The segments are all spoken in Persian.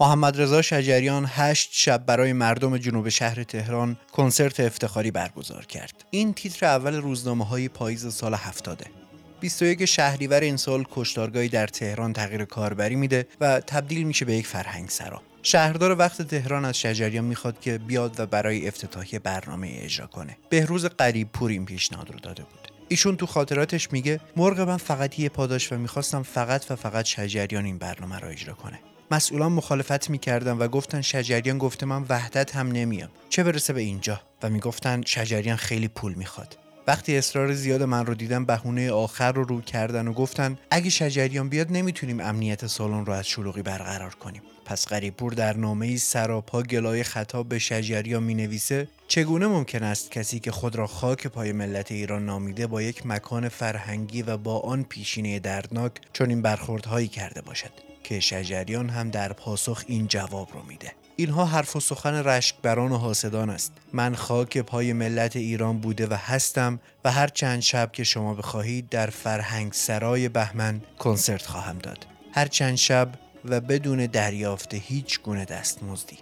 محمد رضا شجریان هشت شب برای مردم جنوب شهر تهران کنسرت افتخاری برگزار کرد. این تیتر اول روزنامه های پاییز سال هفتاده. 21 شهریور این سال کشتارگاهی در تهران تغییر کاربری میده و تبدیل میشه به یک فرهنگ سرا. شهردار وقت تهران از شجریان می‌خواد که بیاد و برای افتتاحیه برنامه اجرا کنه. بهروز قریب پور این پیشنهاد رو داده بود. ایشون تو خاطراتش میگه مرغ من فقط یه پاداش و می‌خواستم فقط و فقط شجریان این برنامه را اجرا کنه. مسئولان مخالفت می‌کردن و گفتن شجریان گفته من وحدت هم نمیام. چه برسه به اینجا؟ و می‌گفتن شجریان خیلی پول می‌خواد. وقتی اصرار زیاد من رو دیدم بهونه آخر رو رو کردن و گفتن اگه شجریان بیاد نمی‌تونیم امنیت سالن رو از شلوغی برقرار کنیم. پس غریبپور در نامه ای سراپا گلای خطاب به شجریان می نویسه چگونه ممکن است کسی که خود را خاک پای ملت ایران نامیده با یک مکان فرهنگی و با آن پیشینه دردناک چنین برخوردهایی کرده باشد؟ که شجریان هم در پاسخ این جواب رو میده. اینها حرف و سخن رشکبران و حاسدان است. من خاک پای ملت ایران بوده و هستم و هر چند شب که شما بخواهید در فرهنگ سرای بهمن کنسرت خواهم داد. هر چند شب و بدون دریافت هیچ گونه دستمزدی.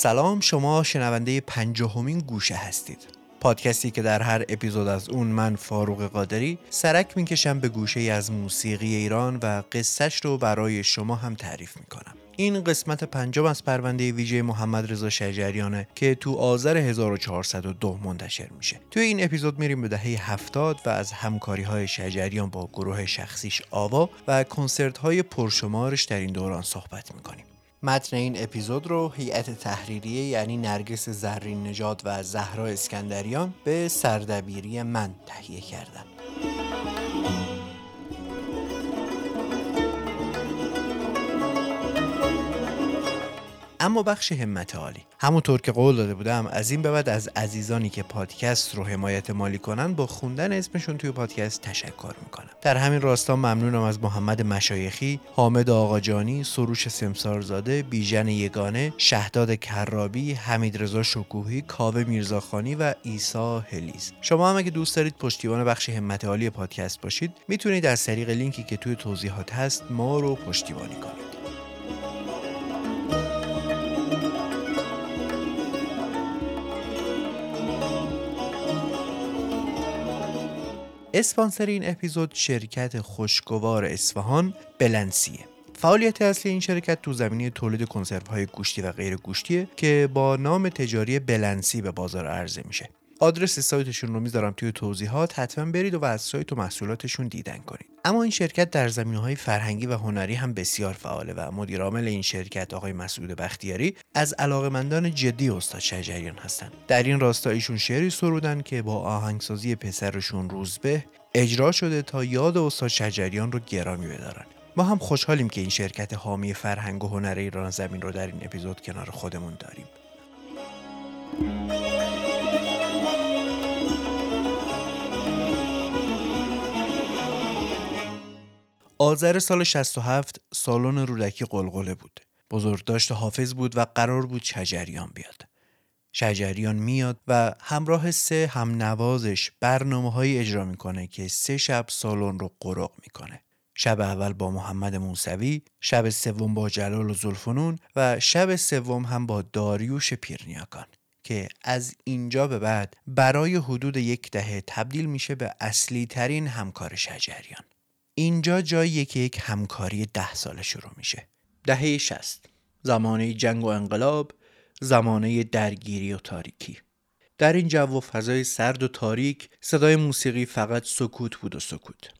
سلام شما شنونده پنجاهمین گوشه هستید پادکستی که در هر اپیزود از اون من فاروق قادری سرک می‌کشم به گوشه از موسیقی ایران و قصهش رو برای شما هم تعریف می‌کنم این قسمت پنجم از پرونده ویژه محمد رضا شجریانه که تو آذر 1402 منتشر میشه. توی این اپیزود میریم به دهه 70 و از همکاری های شجریان با گروه شخصیش آوا و کنسرت های پرشمارش در این دوران صحبت می‌کنیم. متن این اپیزود رو هیئت تحریریه یعنی نرگس زرین نژاد و زهرا اسکندریان به سردبیری من تهیه کردن. اما بخش همت عالی. همونطور که قول داده بودم از این به بعد از عزیزانی که پادکست رو حمایت مالی کنن با خوندن اسمشون توی پادکست تشکر می‌کنم. در همین راستا ممنونم از محمد مشایخی حامد آقاجانی سروش سمسارزاده بیژن یگانه شهداد کرابی حمید رضا شکوهی کاوه میرزاخانی و ایسا هلیز. شما هم اگه دوست دارید پشتیبان بخش همت عالی پادکست باشید می‌تونید از طریق لینکی که توی توضیحات هست ما رو پشتیبانی کنید. اسپانسر این اپیزود شرکت خوشگوار اصفهان بلنسیه. فعالیت اصلی این شرکت تو زمینه تولید کنسرو های گوشتی و غیر گوشتیه که با نام تجاری بلنسی به بازار عرضه میشه. آدرس سایتشون رو می‌ذارم توی توضیحات حتما برید و از سایت و محصولاتشون دیدن کنید. اما این شرکت در زمینه های فرهنگی و هنری هم بسیار فعاله و مدیر عامل این شرکت آقای مسعود بختیاری از علاقمندان جدی استاد شجریان هستند. در این راستا ایشون شعری سرودن که با آهنگسازی پسرشون روزبه اجرا شده تا یاد استاد شجریان رو گرامی بدارن. ما هم خوشحالیم که این شرکت حامی فرهنگ و هنر ایران زمین رو در این اپیزود کنار خودمون داریم. آذر سال 67 سالن رودکی قلقله بود. بزرگداشت حافظ بود و قرار بود شجریان بیاد. شجریان میاد و همراه سه هم نوازش برنامه های اجرا می‌کنه که سه شب سالن رو قرق می‌کنه. شب اول با محمد موسوی، شب سوم با جلال و زلفنون و شب سوم هم با داریوش پیرنیاکان که از اینجا به بعد برای حدود یک دهه تبدیل میشه به اصلی ترین همکار شجریان. اینجا جاییه که یک همکاری ده ساله شروع میشه. دهه شست زمانه جنگ و انقلاب زمانه درگیری و تاریکی. در این جو و فضای سرد و تاریک صدای موسیقی فقط سکوت بود و سکوت.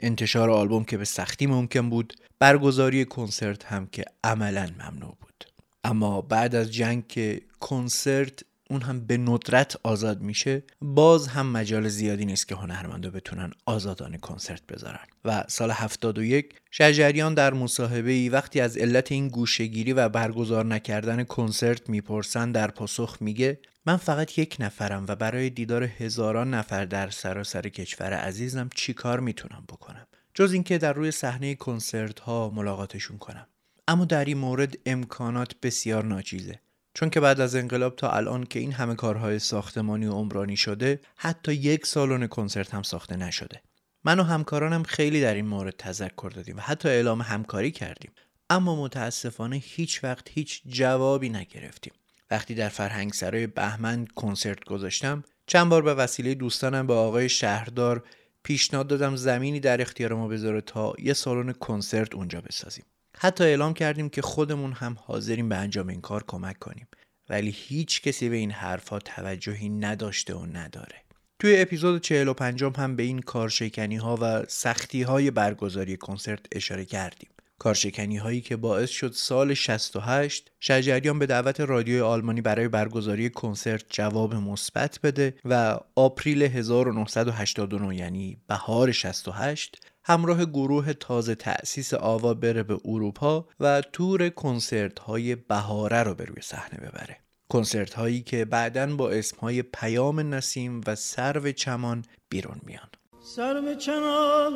انتشار آلبوم که به سختی ممکن بود برگزاری کنسرت هم که عملا ممنوع بود. اما بعد از جنگ که کنسرت اون هم به ندرت آزاد میشه باز هم مجال زیادی نیست که هنرمندا بتونن آزادانه کنسرت بذارن. و سال 71 شجریان در مصاحبه ای وقتی از علت این گوشهگیری و برگزار نکردن کنسرت می‌پرسن در پاسخ میگه من فقط یک نفرم و برای دیدار هزاران نفر در سراسر کشور عزیزم چی کار می‌تونم بکنم؟ جز اینکه در روی صحنه کنسرت ها ملاقاتشون کنم. اما در این مورد امکانات بسیار ناچیزه. چون که بعد از انقلاب تا الان که این همه کارهای ساختمانی و عمرانی شده حتی یک سالن کنسرت هم ساخته نشده. من و همکارانم خیلی در این مورد تذکر دادیم و حتی اعلام همکاری کردیم. اما متاسفانه هیچ وقت هیچ جوابی نگرفتیم. وقتی در فرهنگ سرای بهمن کنسرت گذاشتم چند بار به وسیله دوستانم به آقای شهردار پیشنهاد دادم زمینی در اختیار ما بذاره تا یه سالن کنسرت اونجا بسازیم. حتی اعلام کردیم که خودمون هم حاضریم به انجام این کار کمک کنیم. ولی هیچ کسی به این حرفها توجهی نداشته و نداره. توی اپیزود 45 هم به این کارشکنی ها و سختی های برگزاری کنسرت اشاره کردیم. کارشکنی هایی که باعث شد سال 68 شجریان به دعوت رادیوی آلمانی برای برگزاری کنسرت جواب مثبت بده و آپریل 1989 یعنی بهار 68 همراه گروه تازه تأسیس آوا بره به اروپا و تور کنسرت های بهاره رو به روی صحنه ببره. کنسرت هایی که بعدا با اسم های پیام نسیم و سرو چمان بیرون میان. سرو چمان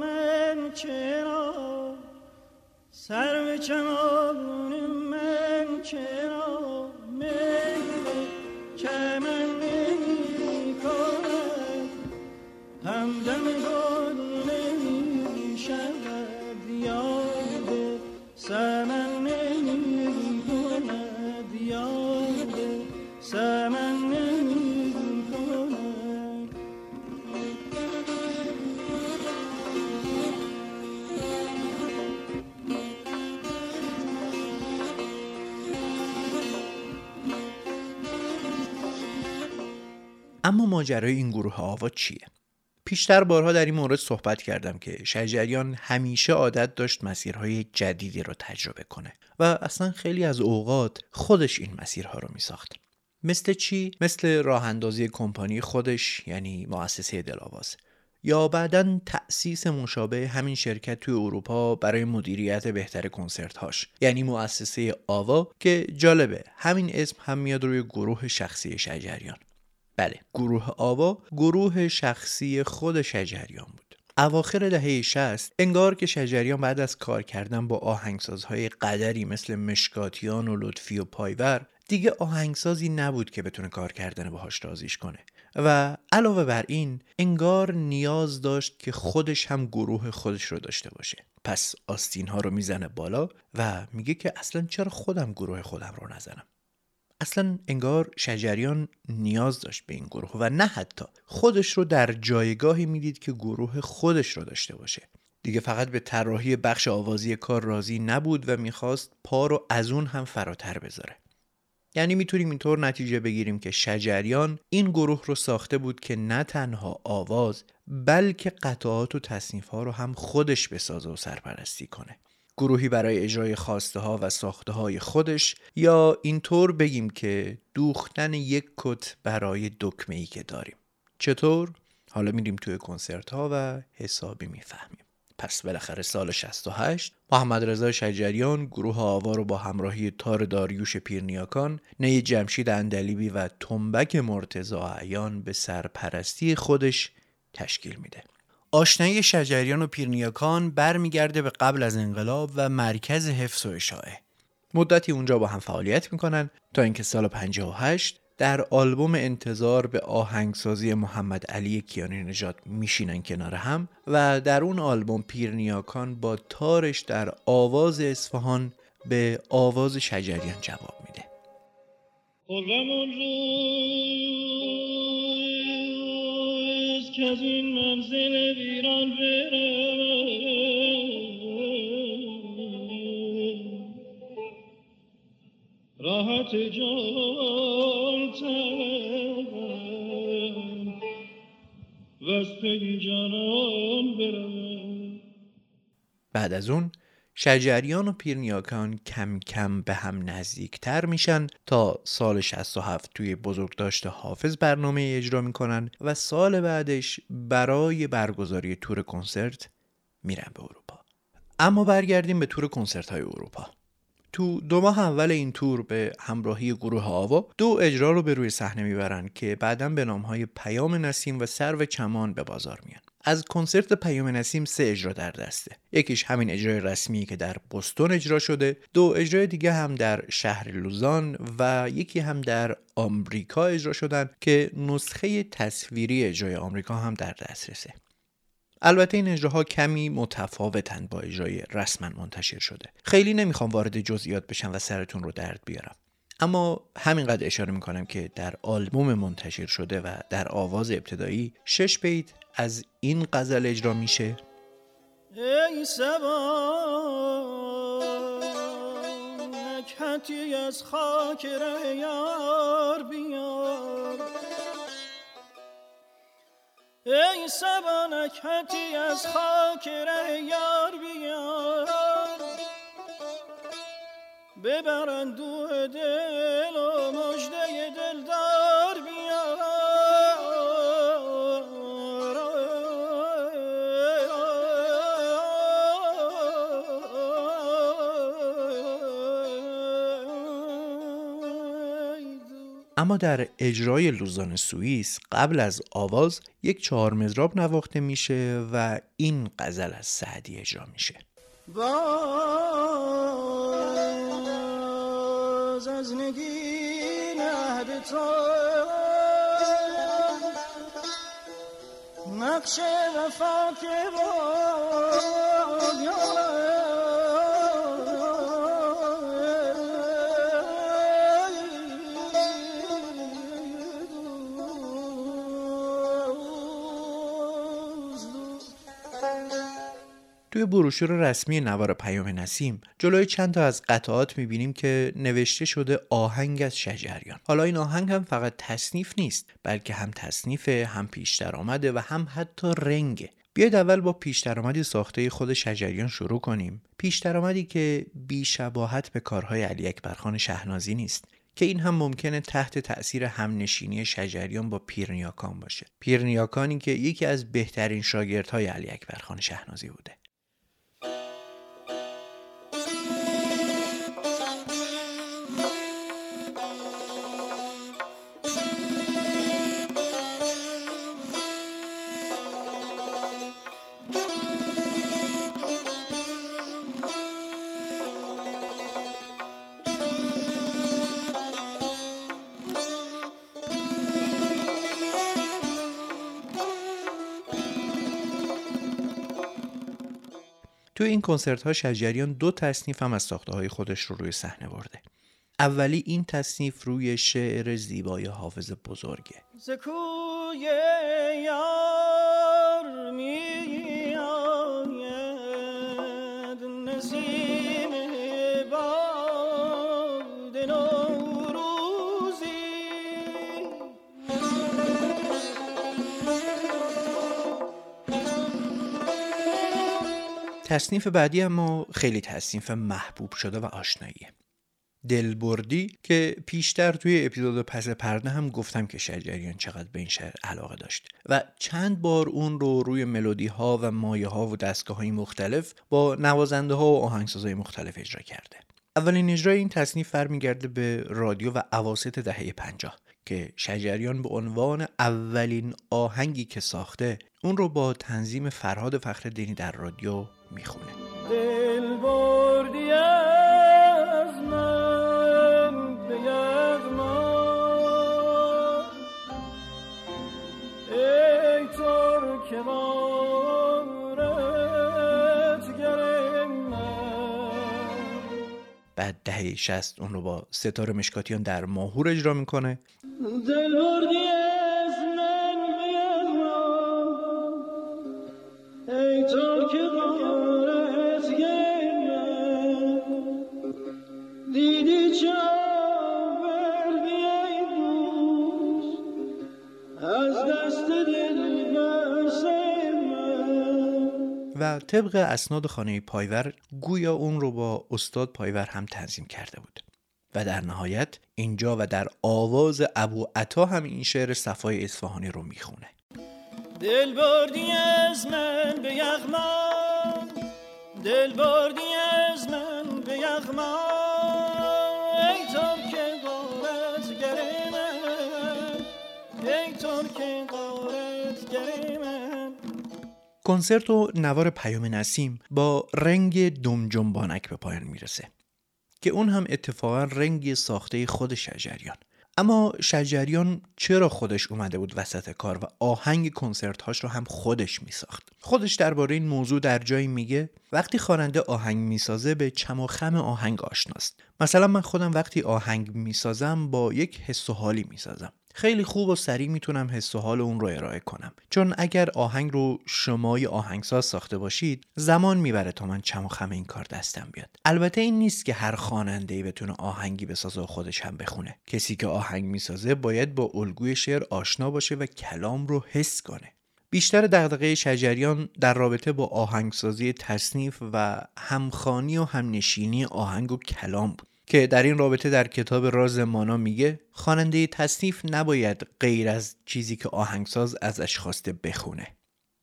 من چرا؟ سرو چمان من چرا؟ من چمن نمی کند همدم گل شود یاد سمن نمی کند یاد سمن اما ماجرای این گروه آوا چیه؟ پیشتر بارها در این مورد صحبت کردم که شجریان همیشه عادت داشت مسیرهای جدیدی رو تجربه کنه و اصلا خیلی از اوقات خودش این مسیرها رو می ساخت. مثل چی؟ مثل راه اندازی کمپانی خودش یعنی مؤسسه دلاواز یا بعدا تأسیس مشابه همین شرکت توی اروپا برای مدیریت بهتر کنسرت هاش یعنی مؤسسه آوا که جالبه همین اسم هم میاد روی گروه شخصی شجریان بله. گروه آوا گروه شخصی خود شجریان بود. اواخر دهه 60 انگار که شجریان بعد از کار کردن با آهنگسازهای قدری مثل مشکاتیان و لطفی و پایور دیگه آهنگسازی نبود که بتونه کار کردن باهاش رازیش کنه. و علاوه بر این انگار نیاز داشت که خودش هم گروه خودش رو داشته باشه. پس آستین ها رو می‌زنه بالا و میگه که اصلا چرا خودم گروه خودم رو نزنم؟ اصلا انگار شجریان نیاز داشت به این گروه و نه حتی خودش رو در جایگاهی می‌دید که گروه خودش رو داشته باشه. دیگه فقط به طراحی بخش آوازی کار راضی نبود و می‌خواست پا رو از اون هم فراتر بذاره. یعنی می‌تونیم اینطور نتیجه بگیریم که شجریان این گروه رو ساخته بود که نه تنها آواز بلکه قطعات و تصنیف ها رو هم خودش بسازه و سرپرستی کنه. گروهی برای اجرای خواسته ها و ساخته های خودش یا اینطور بگیم که دوختن یک کت برای دکمه ای که داریم. چطور؟ حالا میریم توی کنسرت ها و حسابی می‌فهمیم. پس بالاخره سال 68 محمد رضا شجریان گروه آوا رو با همراهی تار داریوش پیرنیاکان نی جمشید اندلیبی و تنبک مرتزا عیان به سرپرستی خودش تشکیل میده. آشنایی شجریان و پیرنیاکان برمیگرده به قبل از انقلاب و مرکز حفظ و اشاعه. مدتی اونجا با هم فعالیت می‌کنن تا اینکه سال 58 در آلبوم انتظار به آهنگسازی محمد علی کیانی نژاد میشینن کنار هم و در اون آلبوم پیرنیاکان با تارش در آواز اصفهان به آواز شجریان جواب میده. که از این منزل ویران راحت جان جانان بعد از اون شجریان و پیرنیاکان کم کم به هم نزدیکتر میشن تا سال 67 توی بزرگداشت حافظ برنامه اجرا می‌کنن و سال بعدش برای برگزاری تور کنسرت میرن به اروپا. اما برگردیم به تور کنسرت های اروپا. تو دو ماه اول این تور به همراهی گروه آوا دو اجرا رو به روی صحنه می‌برن که بعدا به نام های پیام نسیم و سرو چمان به بازار میان. از کنسرت پیام نسیم سه اجرا در دسته. یکیش همین اجرای رسمی که در بستون اجرا شده دو اجرای دیگه هم در شهر لوزان و یکی هم در آمریکا اجرا شدن که نسخه تصویری اجرای آمریکا هم در دسترسه. البته این اجراها کمی متفاوتن با اجرای رسما منتشر شده. خیلی نمی‌خوام وارد جزئیات بشم و سرتون رو درد بیارم. اما همینقدر اشاره می‌کنم که در آلبوم منتشر شده و در آواز ابتدایی شش بیت از این غزل اجرا میشه. ای نکهتی از خاک یار بیار. ای سبا نکهتی از خاک یار بیار. ببرند دو دل و مجده دلدار اما در اجرای لوزان سوئیس قبل از آواز یک چهار مزراب نواخته میشه و این غزل از سعدی اجرا میشه. باز از نگین عهد تو. نقش وفا که توی بروشور رسمی نوار پیام نسیم جلوی چند تا از قطعات می‌بینیم که نوشته شده آهنگ از شجریان. حالا این آهنگ هم فقط تصنیف نیست بلکه هم تصنیف هم پیش آمده و هم حتی رنگه. بیاید اول با پیش درآمدی ساخته خود شجریان شروع کنیم. پیش درآمدی که بی شباهت به کارهای علی اکبرخان شهنازی نیست که این هم ممکنه تحت تأثیر همنشینی شجریان با پیرنیاکان باشه. پیرنیاکانی که یکی از بهترین شاگردهای علی اکبرخان شهنازی بوده. تو این کنسرت ها شجریان دو تصنیف هم از ساخته های خودش رو روی صحنه برده. اولی این تصنیف روی شعر زیبای حافظ بزرگه. تصنیف بعدی اما خیلی تصنیف محبوب شده و آشناییه دلبردی که پیشتر توی اپیزود پس پرده هم گفتم که شجریان چقدر به این شعر علاقه داشت و چند بار اون رو روی ملودی ها و مایه ها و دستگاه های مختلف با نوازنده ها و آهنگسازهای مختلف اجرا کرده. اولین اجرای این تصنیف برمیگرده به رادیو و عواست دهه پنجاه که شجریان به عنوان اولین آهنگی که ساخته اون رو با تنظیم فرهاد فخر دینی در رادیو می‌خونه. دل بعد دهه 60 اون رو با ستاره مشکاتیان در ماهور اجرا می‌کنه. طبق اسناد خانه پایور گویا اون رو با استاد پایور هم تنظیم کرده بود. و در نهایت اینجا و در آواز ابو عطا هم این شعر صفای اصفهانی رو می‌خونه. دل بردی از من به یغما دل بردی از من به یغما ای تو که غارت گر من ای تو که غارت گر من کنسرت و نوار پیام نسیم با رنگ دم جنبانک به پایان می‌رسه که اون هم اتفاقا رنگ ساخته خود شجریان. اما شجریان چرا خودش اومده بود وسط کار و آهنگ کنسرت هاش رو هم خودش میساخت؟ خودش درباره این موضوع در جایی میگه وقتی خواننده آهنگ می‌سازه به چم و خم آهنگ آشناست. مثلا من خودم وقتی آهنگ می‌سازم با یک حس و حالی می‌سازم. خیلی خوب و سریع می‌تونم حس و حال اون رو ارائه کنم. چون اگر آهنگ رو شمای آهنگساز ساخته باشید زمان می‌بره تا من چم و خم این کار دستم بیاد. البته این نیست که هر خواننده ای بتونه آهنگی بسازه و خودش هم بخونه. کسی که آهنگ می‌سازه باید با الگوی شعر آشنا باشه و کلام رو حس کنه. بیشتر دغدغه شجریان در رابطه با آهنگسازی تصنیف و همخانی و همنشینی آهنگ و کلام بود. که در این رابطه در کتاب راز مانا میگه خواننده تصنیف نباید غیر از چیزی که آهنگساز ازش خواسته بخونه.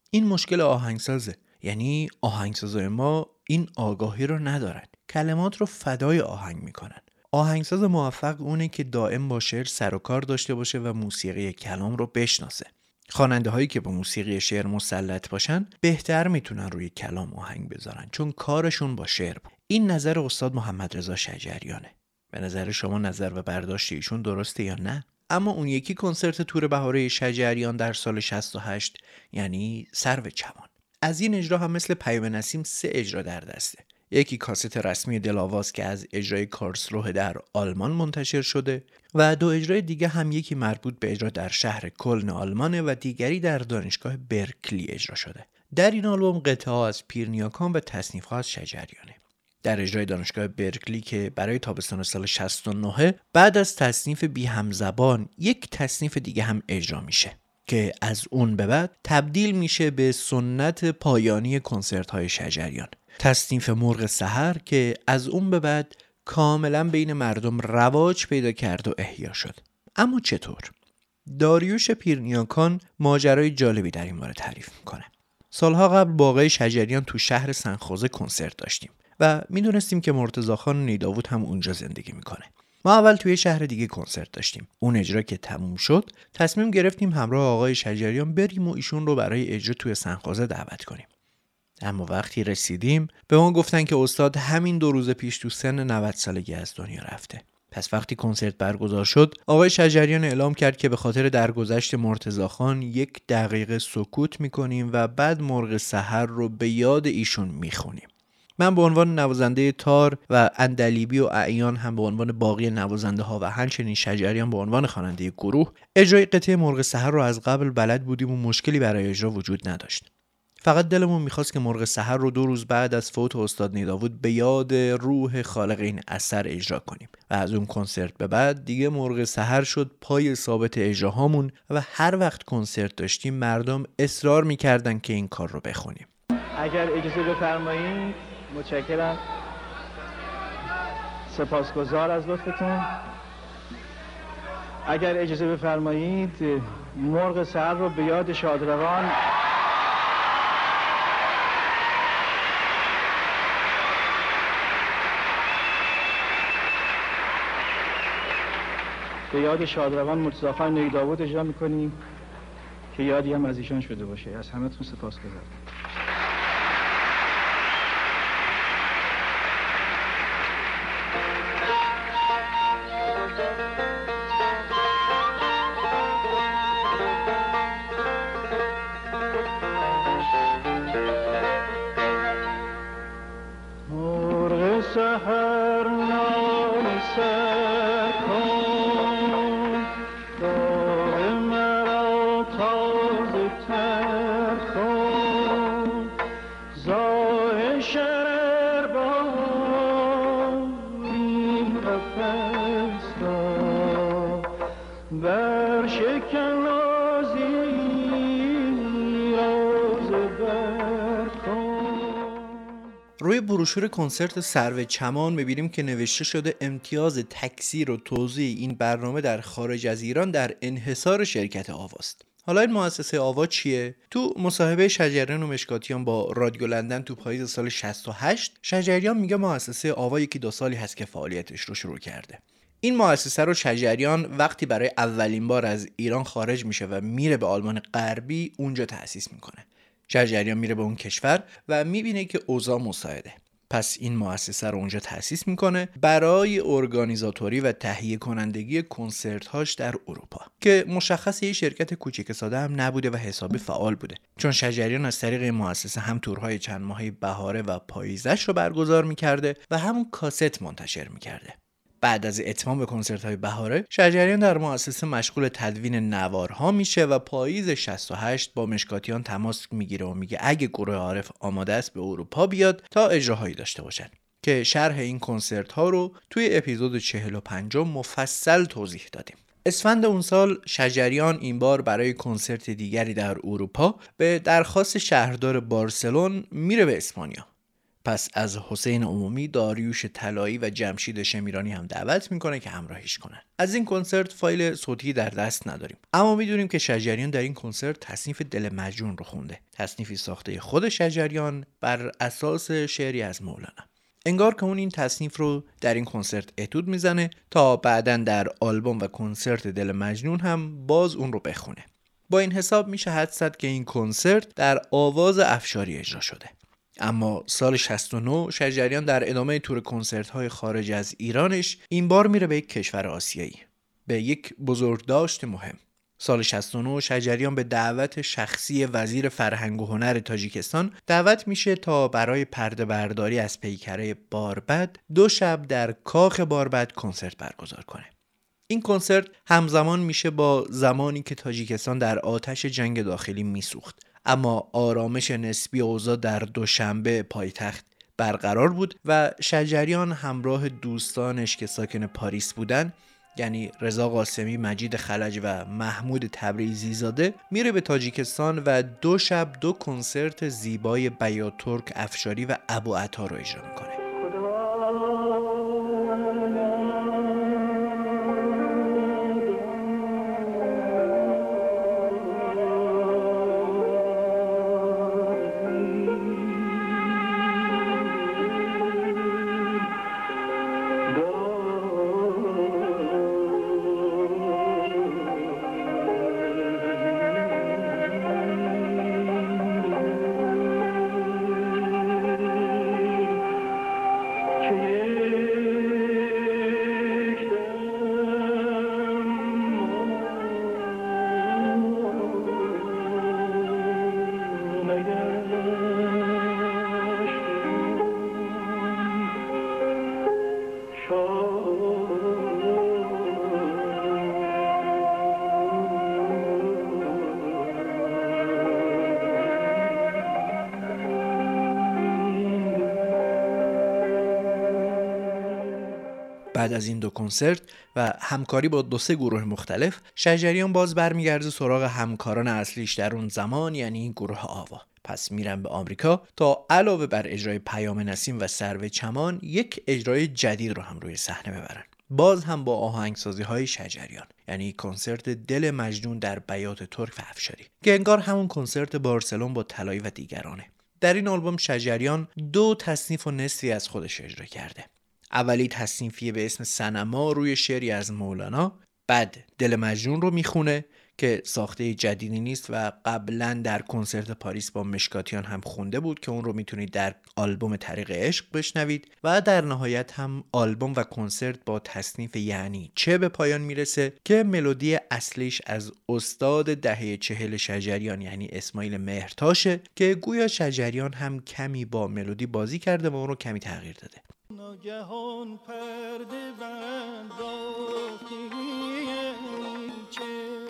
این مشکل آهنگسازه. یعنی آهنگسازای ما این آگاهی رو ندارن. کلمات رو فدای آهنگ می‌کنن. آهنگساز موفق اونه که دائم با شعر سر و کار داشته باشه و موسیقی کلام رو بشناسه. خواننده هایی که با موسیقی شعر مسلط باشن بهتر می‌تونن روی کلام آهنگ بذارن چون کارشون با شعر بود. این نظر استاد محمد رضا شجریانه. به نظر شما نظر و برداشت ایشون درسته یا نه؟ اما اون یکی کنسرت تور بهاره شجریان در سال 68 یعنی سرو چمان از این اجرا هم مثل پیام نسیم سه اجرا در دسته. یکی کاست رسمی دلاواز که از اجرای کارسروه در آلمان منتشر شده و دو اجرای دیگه هم یکی مربوط به اجرا در شهر کلن آلمانه و دیگری در دانشگاه برکلی اجرا شده. در این آلبوم قطعه از پیرنیاکان و تصنیف از شجریانه. در اجرای دانشگاه برکلی که برای تابستان سال 69 بعد از تصنیف بی همزبان یک تصنیف دیگه هم اجرا میشه که از اون به بعد تبدیل میشه به سنت پایانی کنسرت های شجریان. تصنیف مرغ سحر که از اون به بعد کاملا بین مردم رواج پیدا کرد و احیا شد. اما چطور؟ داریوش پیرنیاکان ماجرای جالبی در این باره تعریف می‌کنه. سالها قبل باقای شجریان تو شهر سنخوزه کنسرت داشتیم. و می‌دونستیم که مرتضی خان نیداوود هم اونجا زندگی می‌کنه. ما اول توی شهر دیگه کنسرت داشتیم. اون اجرا که تموم شد تصمیم گرفتیم همراه آقای شجریان بریم و ایشون رو برای اجرا توی سنخوزه دعوت کنیم. اما وقتی رسیدیم به ما گفتن که استاد همین دو روز پیش تو سن 90 سالگی از دنیا رفته. پس وقتی کنسرت برگزار شد آقای شجریان اعلام کرد که به خاطر درگذشت مرتزاخان یک دقیقه سکوت می‌کنیم و بعد مرغ سحر رو به یاد ایشون می‌خونیم. من به عنوان نوازنده تار و اندلیبی و اعیان هم به عنوان باقی نوازنده ها و همچنین شجریان به عنوان خواننده گروه اجرای قطعه مرغ سحر رو از قبل بلد بودیم و مشکلی برای اجرا وجود نداشت. فقط دلمون می‌خواست که مرغ سحر رو دو روز بعد از فوت استاد نیداود به یاد روح خالق این اثر اجرا کنیم و از اون کنسرت به بعد دیگه مرغ سحر شد پای ثابت اجراهامون و هر وقت کنسرت داشتیم مردم اصرار می‌کردن که این کار رو بخونیم. اگر اجازه بفرمایید متشکرم. سپاسگزار از لطفتون. اگر اجازه بفرمایید مرغ سحر رو به یاد شادروان. به یاد شادروان مرتضاخان نیداود اجرا می‌کنیم که یادی هم از ایشان شده باشه. از همتون سپاس گذارم بروشور کنسرت سرو چمان می‌بینیم که نوشته شده امتیاز تکثیر و توضیح این برنامه در خارج از ایران در انحصار شرکت آواست. حالا این مؤسسه آوا چیه؟ تو مصاحبه شجریان و مشکاتیان با رادیو لندن تو پاییز سال 68 شجریان میگه مؤسسه آوا یکی دو سالی هست که فعالیتش رو شروع کرده. این مؤسسه رو شجریان وقتی برای اولین بار از ایران خارج میشه و میره به آلمان غربی اونجا تأسیس می‌کنه. شجریان میره به اون کشور و می‌بینه که اوضاع مساعده. پس این مؤسسه رو اونجا تأسیس می‌کنه برای ارگانیزاتوری و تهیه کنندگی کنسرت هاش در اروپا که مشخص یه شرکت کوچیک ساده هم نبوده و حسابی فعال بوده. چون شجریان از طریق این مؤسسه هم تورهای چند ماهی بهاره و پاییزش رو برگزار می‌کرده و همون کاست منتشر می‌کرده. بعد از اتمام کنسرت های بهاره شجریان در مؤسسه مشغول تدوین نوارها میشه و پاییز 68 با مشکاتیان تماس می‌گیره و میگه اگه گروه عارف آماده است به اروپا بیاد تا اجراهایی داشته باشن. که شرح این کنسرت ها رو توی اپیزود 45 مفصل توضیح دادیم. اسفند اون سال شجریان این بار برای کنسرت دیگری در اروپا به درخواست شهردار بارسلون میره به اسپانیا. پس از حسین عمومی داریوش طلایی و جمشید شمیرانی هم دعوت می‌کنه که همراهیش کنن. از این کنسرت فایل صوتی در دست نداریم. اما می‌دونیم که شجریان در این کنسرت تصنیف دل مجنون رو خونده. تصنیفی ساخته خود شجریان بر اساس شعری از مولانا. انگار که اون این تصنیف رو در این کنسرت اتود می‌زنه تا بعدا در آلبوم و کنسرت دل مجنون هم باز اون رو بخونه. با این حساب میشه حد که این کنسرت در آواز افشاری اجرا شده. اما سال 69 شجریان در ادامه تور کنسرت های خارج از ایرانش این بار میره به یک کشور آسیایی به یک بزرگداشت مهم. سال 69 شجریان به دعوت شخصی وزیر فرهنگ و هنر تاجیکستان دعوت میشه تا برای پرده برداری از پیکره باربد دو شب در کاخ باربد کنسرت برگزار کنه. این کنسرت همزمان میشه با زمانی که تاجیکستان در آتش جنگ داخلی میسوخت. اما آرامش نسبی اوضاع در دوشنبه پایتخت برقرار بود و شجریان همراه دوستانش که ساکن پاریس بودن یعنی رضا قاسمی، مجید خلج و محمود تبریزی زاده میره به تاجیکستان و دو شب دو کنسرت زیبای بیاتورک افشاری و ابو عطا رو اجرا می‌کنه. بعد از این دو کنسرت و همکاری با دو سه گروه مختلف شجریان باز برمیگرده سراغ همکاران اصلیش در اون زمان یعنی گروه آوا. پس میرن به آمریکا تا علاوه بر اجرای پیام نسیم و سرو چمان یک اجرای جدید رو هم روی صحنه ببرن. باز هم با آهنگسازی های شجریان یعنی کنسرت دل مجنون در بیات ترک و افشاری که انگار همون کنسرت بارسلون با طلایی و دیگرانه. در این آلبوم شجریان دو تصنیف و نصفی از خودش اجرا کرده. اولی تصنیفیه به اسم سنما روی شعری از مولانا بعد دل مجنون رو می‌خونه که ساخته جدیدی نیست و قبلا در کنسرت پاریس با مشکاتیان هم خونده بود که اون رو می‌تونید در آلبوم طریق عشق بشنوید و در نهایت هم آلبوم و کنسرت با تصنیف یعنی چه به پایان می‌رسه که ملودی اصلیش از استاد دهه چهل شجریان یعنی اسماعیل مهرتاشه که گویا شجریان هم کمی با ملودی بازی کرده و اون رو کمی تغییر داده. ناگهان پرده بنداختی چه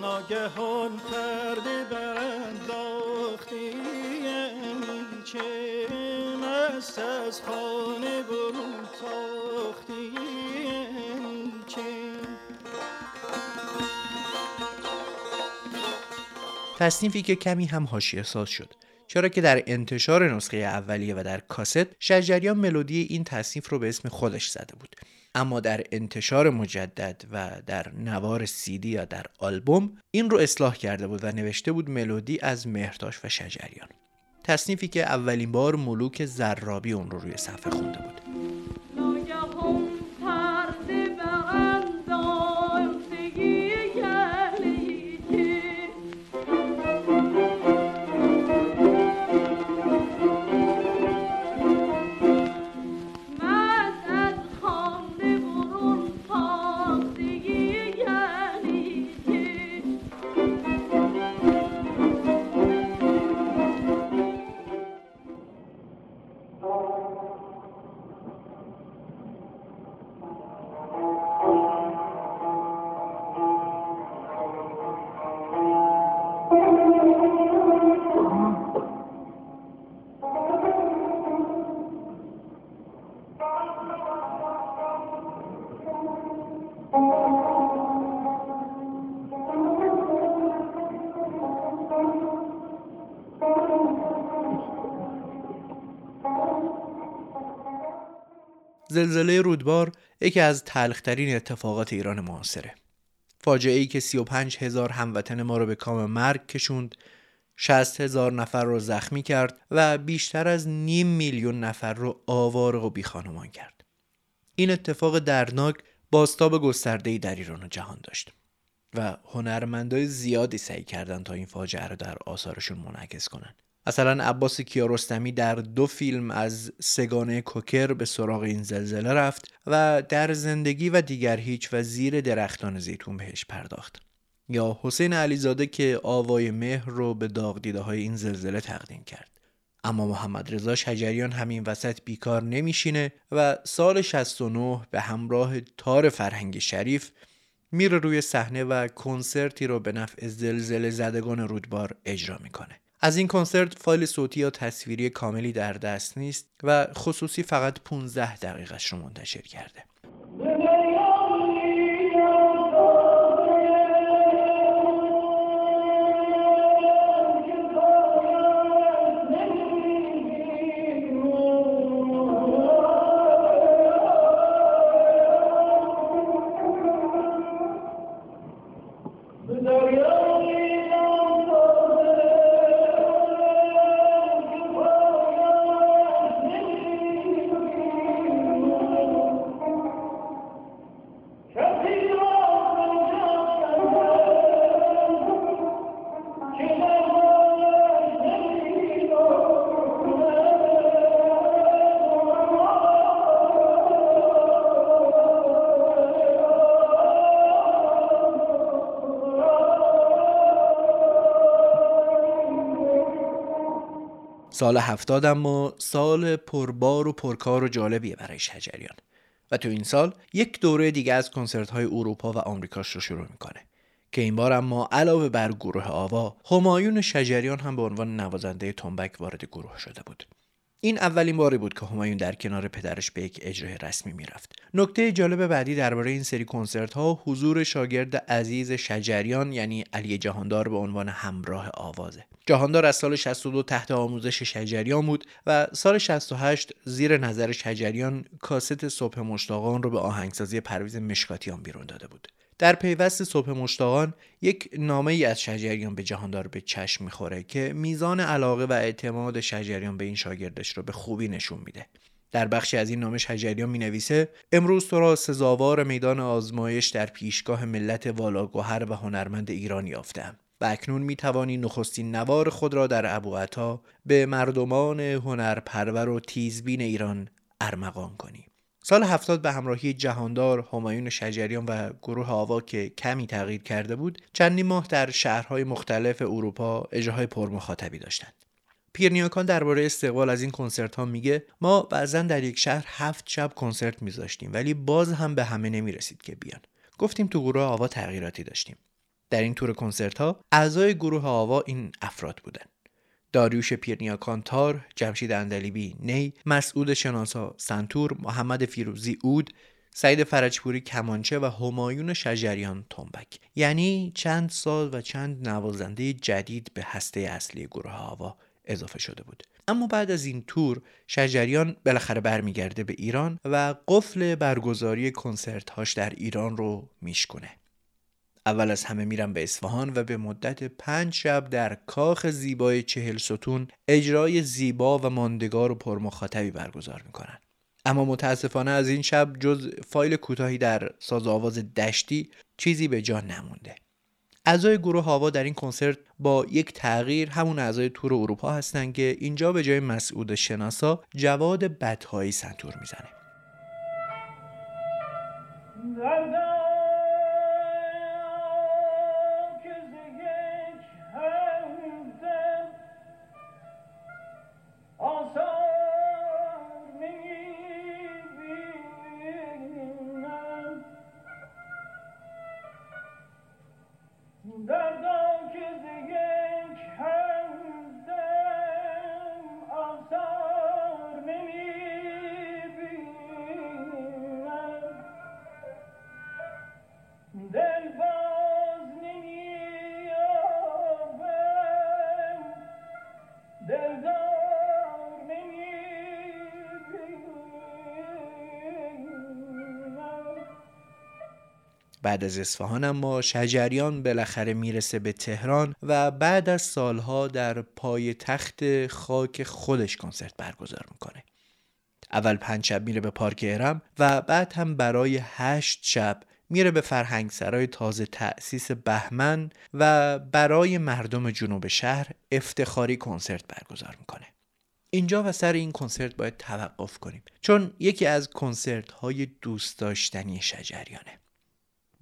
ناگهان پرده بنداختی چه مست از خانه برون تاختی تصنیفی که کمی هم حاشیه ساز شد. چرا که در انتشار نسخه اولیه و در کاست شجریان ملودی این تصنیف رو به اسم خودش زده بود. اما در انتشار مجدد و در نوار سیدی یا در آلبوم این رو اصلاح کرده بود و نوشته بود ملودی از مهرتاش و شجریان. تصنیفی که اولین بار ملوک زرابی اون رو روی صفحه خونده بود. زلزله رودبار یکی از تلخترین اتفاقات ایران معاصره. فاجعه ای که 35 هزار هموطن ما رو به کام مرگ کشوند 60 هزار نفر رو زخمی کرد و بیشتر از نیم میلیون نفر رو آوارق و بیخانمان کرد. این اتفاق درناک باستاب گسترده در ایران و جهان داشت و هنرمندای زیادی سعی کردند تا این فاجعه رو در آثارشون منعکس کنند. مثلا عباس کیارستمی در دو فیلم از سگانه کوکر به سراغ این زلزله رفت و در زندگی و دیگر هیچ و زیر درختان زیتون بهش پرداخت. یا حسین علیزاده که آوای مهر رو به داغ دیده های این زلزله تقدیم کرد. اما محمد رضا شجریان همین وسط بیکار نمیشینه و سال 69 به همراه تار فرهنگ شریف میره روی صحنه و کنسرتی رو به نفع زلزله زدگان رودبار اجرا می‌کنه. از این کنسرت فایل صوتی یا تصویری کاملی در دست نیست و خصوصی فقط 15 دقیقش رو منتشر کرده. سال هفتاد اما سال پربار و پرکار و جالبیه برای شجریان و تو این سال یک دوره دیگه از کنسرت های اروپا و آمریکاش رو شروع می‌کنه که این بار اما علاوه بر گروه آوا همایون شجریان هم به عنوان نوازنده تنبک وارد گروه شده بود این اولین باری بود که همایون در کنار پدرش به یک اجرای رسمی می‌رفت. نکته جالب بعدی درباره این سری کنسرت ها حضور شاگرد عزیز شجریان یعنی علی جهاندار به عنوان همراه آوازه. جهاندار از سال 62 تحت آموزش شجریان بود و سال 68 زیر نظر شجریان کاست صبح مشتاقان رو به آهنگسازی پرویز مشکاتیان بیرون داده بود. در پیوست صبح مشتاقان یک نامه ای از شجریان به جهاندار به چشم می‌خوره که میزان علاقه و اعتماد شجریان به این شاگردش رو به خوبی نشون میده در بخشی از این نامه شجریان می نویسه امروز تو را سزاوار میدان آزمایش در پیشگاه ملت والاگوهر و هنرمند ایران یافتم اکنون می توانی نخستین نوار خود را در ابو عطا به مردمان هنرپرور و تیزبین ایران ارمغان کنی سال هفتاد به همراهی جهاندار، همایون شجریان و گروه آوا که کمی تغییر کرده بود، چندین ماه در شهرهای مختلف اروپا اجراهای پرمخاطبی داشتند. پیرنیاکان درباره استقبال از این کنسرت ها میگه ما بعضا در یک شهر هفت شب کنسرت میذاشتیم ولی باز هم به همه نمی‌رسید که بیان. گفتیم تو گروه آوا تغییراتی داشتیم. در این تور کنسرت ها اعضای گروه آوا این افراد بودند. داریوش پیرنیاکان تار، جمشید اندلیبی نی، مسعود شناسا سنتور، محمد فیروزی اود، سعید فرجپوری کمانچه و همایون شجریان تنبک. یعنی چند سال و چند نوازنده جدید به هسته اصلی گروه هوا اضافه شده بود. اما بعد از این تور شجریان بالاخره برمیگرده به ایران و قفل برگزاری کنسرت هاش در ایران رو میشکنه اول از همه میرم به اصفهان و به مدت پنج شب در کاخ زیبای چهل ستون اجرای زیبا و ماندگار و پرمخاطبی برگزار می‌کنن. اما متاسفانه از این شب جز فایل کوتاهی در ساز آواز دشتی چیزی به جان نمونده. اعضای گروه هوا در این کنسرت با یک تغییر همون اعضای تور اروپا هستند که اینجا به جای مسعود شناسا جواد بدهایی سنتور می‌زنه. بعد از اصفهان اما شجریان بالاخره می‌رسه به تهران و بعد از سالها در پای تخت خاک خودش کنسرت برگزار می‌کنه. اول پنج شب میره به پارک ارم و بعد هم برای هشت شب میره به فرهنگ سرای تازه تأسیس بهمن و برای مردم جنوب شهر افتخاری کنسرت برگزار می‌کنه. اینجا و سر این کنسرت باید توقف کنیم چون یکی از کنسرت های دوست داشتنی شجریانه.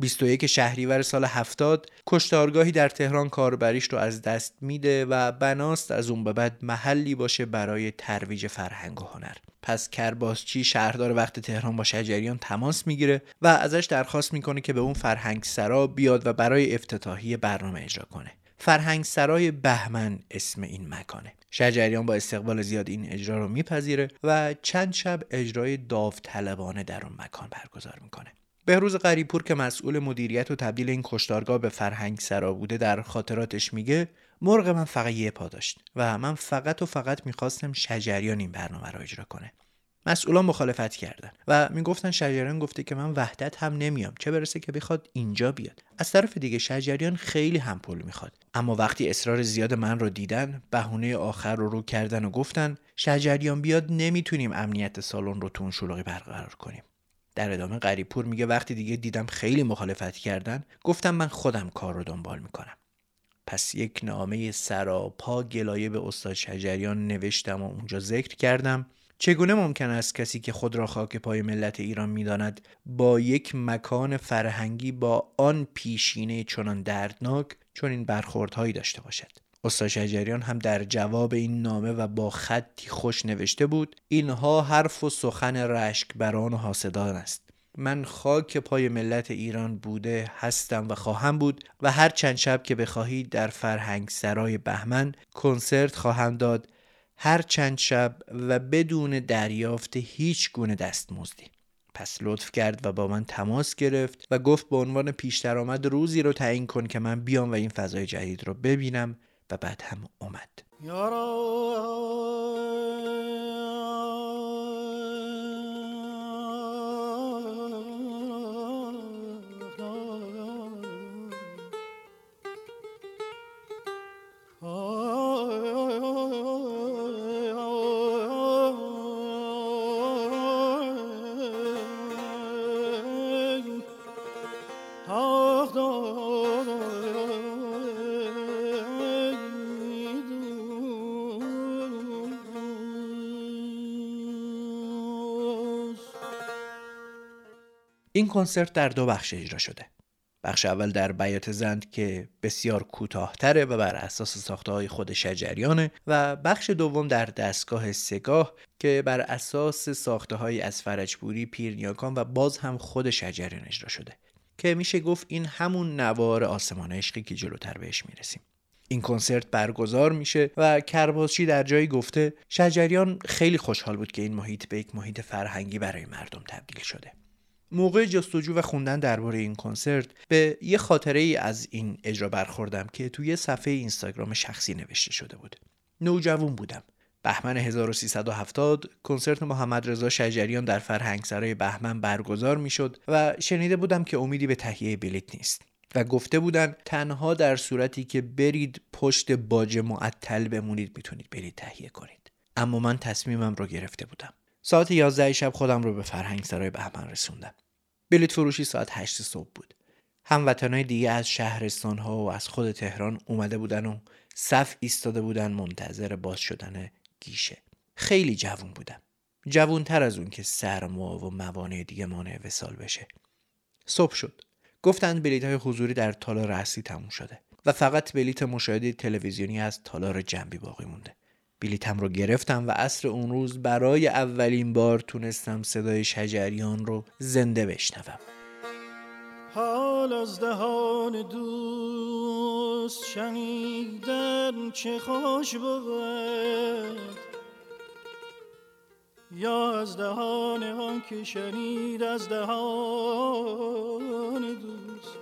21 شهریور سال 70 کشتارگاهی در تهران کاربریش رو از دست میده و بناست از اون به بعد محلی باشه برای ترویج فرهنگ و هنر. پس کرباسچی شهردار وقت تهران با شجریان تماس می‌گیره و ازش درخواست می‌کنه که به اون فرهنگ سرا بیاد و برای افتتاحی برنامه اجرا کنه. فرهنگ سرای بهمن اسم این مکانه. شجریان با استقبال زیاد این اجرا رو میپذیره و چند شب اجرای داوطلبانه در اون مکان برگزار می‌کنه. بهروز غریپور که مسئول مدیریت و تبدیل این کشتارگاه به فرهنگ سرا بوده در خاطراتش میگه مرغ من فقط یه پا داشت و من فقط و فقط می‌خواستم شجریان این برنامه را اجرا کنه. مسئولان مخالفت کردن و می‌گفتن شجریان گفته که من وحدت هم نمیام چه برسه که بخواد اینجا بیاد. از طرف دیگه شجریان خیلی هم پول می‌خواد. اما وقتی اصرار زیاد من رو دیدن بهونه آخر رو رو کردن و گفتن شجریان بیاد نمی‌تونیم امنیت سالن رو تو اون شلوغی برقرار کنیم. در ادامه غریپور میگه وقتی دیگه دیدم خیلی مخالفت کردن گفتم من خودم کار رو دنبال می‌کنم. پس یک نامه سراپا گلایه به استاد شجریان نوشتم و اونجا ذکر کردم. چگونه ممکن است کسی که خود را خاک پای ملت ایران می‌داند با یک مکان فرهنگی با آن پیشینه چنان دردناک چون این برخوردهایی داشته باشد؟ استاد شجریان هم در جواب این نامه و با خطی خوش نوشته بود اینها حرف و سخن رشک بران و حاسدان است. من خاک پای ملت ایران بوده هستم و خواهم بود و هر چند شب که بخواهید در فرهنگ سرای بهمن کنسرت خواهم داد. هر چند شب و بدون دریافت هیچ گونه دستمزدی. پس لطف کرد و با من تماس گرفت و گفت به عنوان پیش درآمد روزی رو تعیین کن که من بیام و این فضای جدید رو ببینم. و بعد هم اومد. این کنسرت در دو بخش اجرا شده. بخش اول در بیات زند که بسیار کوتاهتره و بر اساس ساخته های خود شجریانه و بخش دوم در دستگاه سگاه که بر اساس ساخته های از فرجپوری پیرنیاکان و باز هم خود شجریان اجرا شده که میشه گفت این همون نوار آسمان عشقی که جلوتر بهش می‌رسیم این کنسرت برگزار میشه و کرباسچی در جایی گفته شجریان خیلی خوشحال بود که این محیط به یک محیط فرهنگی برای مردم تبدیل شده موقع جستجو و خوندن درباره این کنسرت به یه خاطره ای از این اجرا برخوردم که توی صفحه اینستاگرام شخصی نوشته شده بود. نوجوان بودم. بهمن 1370 کنسرت محمد رضا شجریان در فرهنگسرای بهمن برگزار می‌شد و شنیده بودم که امیدی به تهیه بلیت نیست و گفته بودن تنها در صورتی که برید پشت باج معطل بمونید می‌تونید برید تهیه کنید اما من تصمیمم رو گرفته بودم ساعت 11 شب خودم رو به فرهنگ سرای بهمن رسوندم بلیت فروشی ساعت 8 صبح بود. هموطنهای دیگه از شهرستان ها و از خود تهران اومده بودن و صف ایستاده بودن منتظر باز شدن گیشه. خیلی جوون بودم جوونتر از اون که سرما و موانع دیگه مانع وسال بشه. صبح شد. گفتند بلیت های حضوری در تالار اصلی تموم شده و فقط بلیت مشاهده تلویزیونی از تالار جنبی باقی مونده. بلیتم رو گرفتم و عصر اون روز برای اولین بار تونستم صدای شجریان رو زنده بشنوم. حال از دهان دوست شنیدن چه خوش بود. یا از دهان آن که شنید از دهان دوست.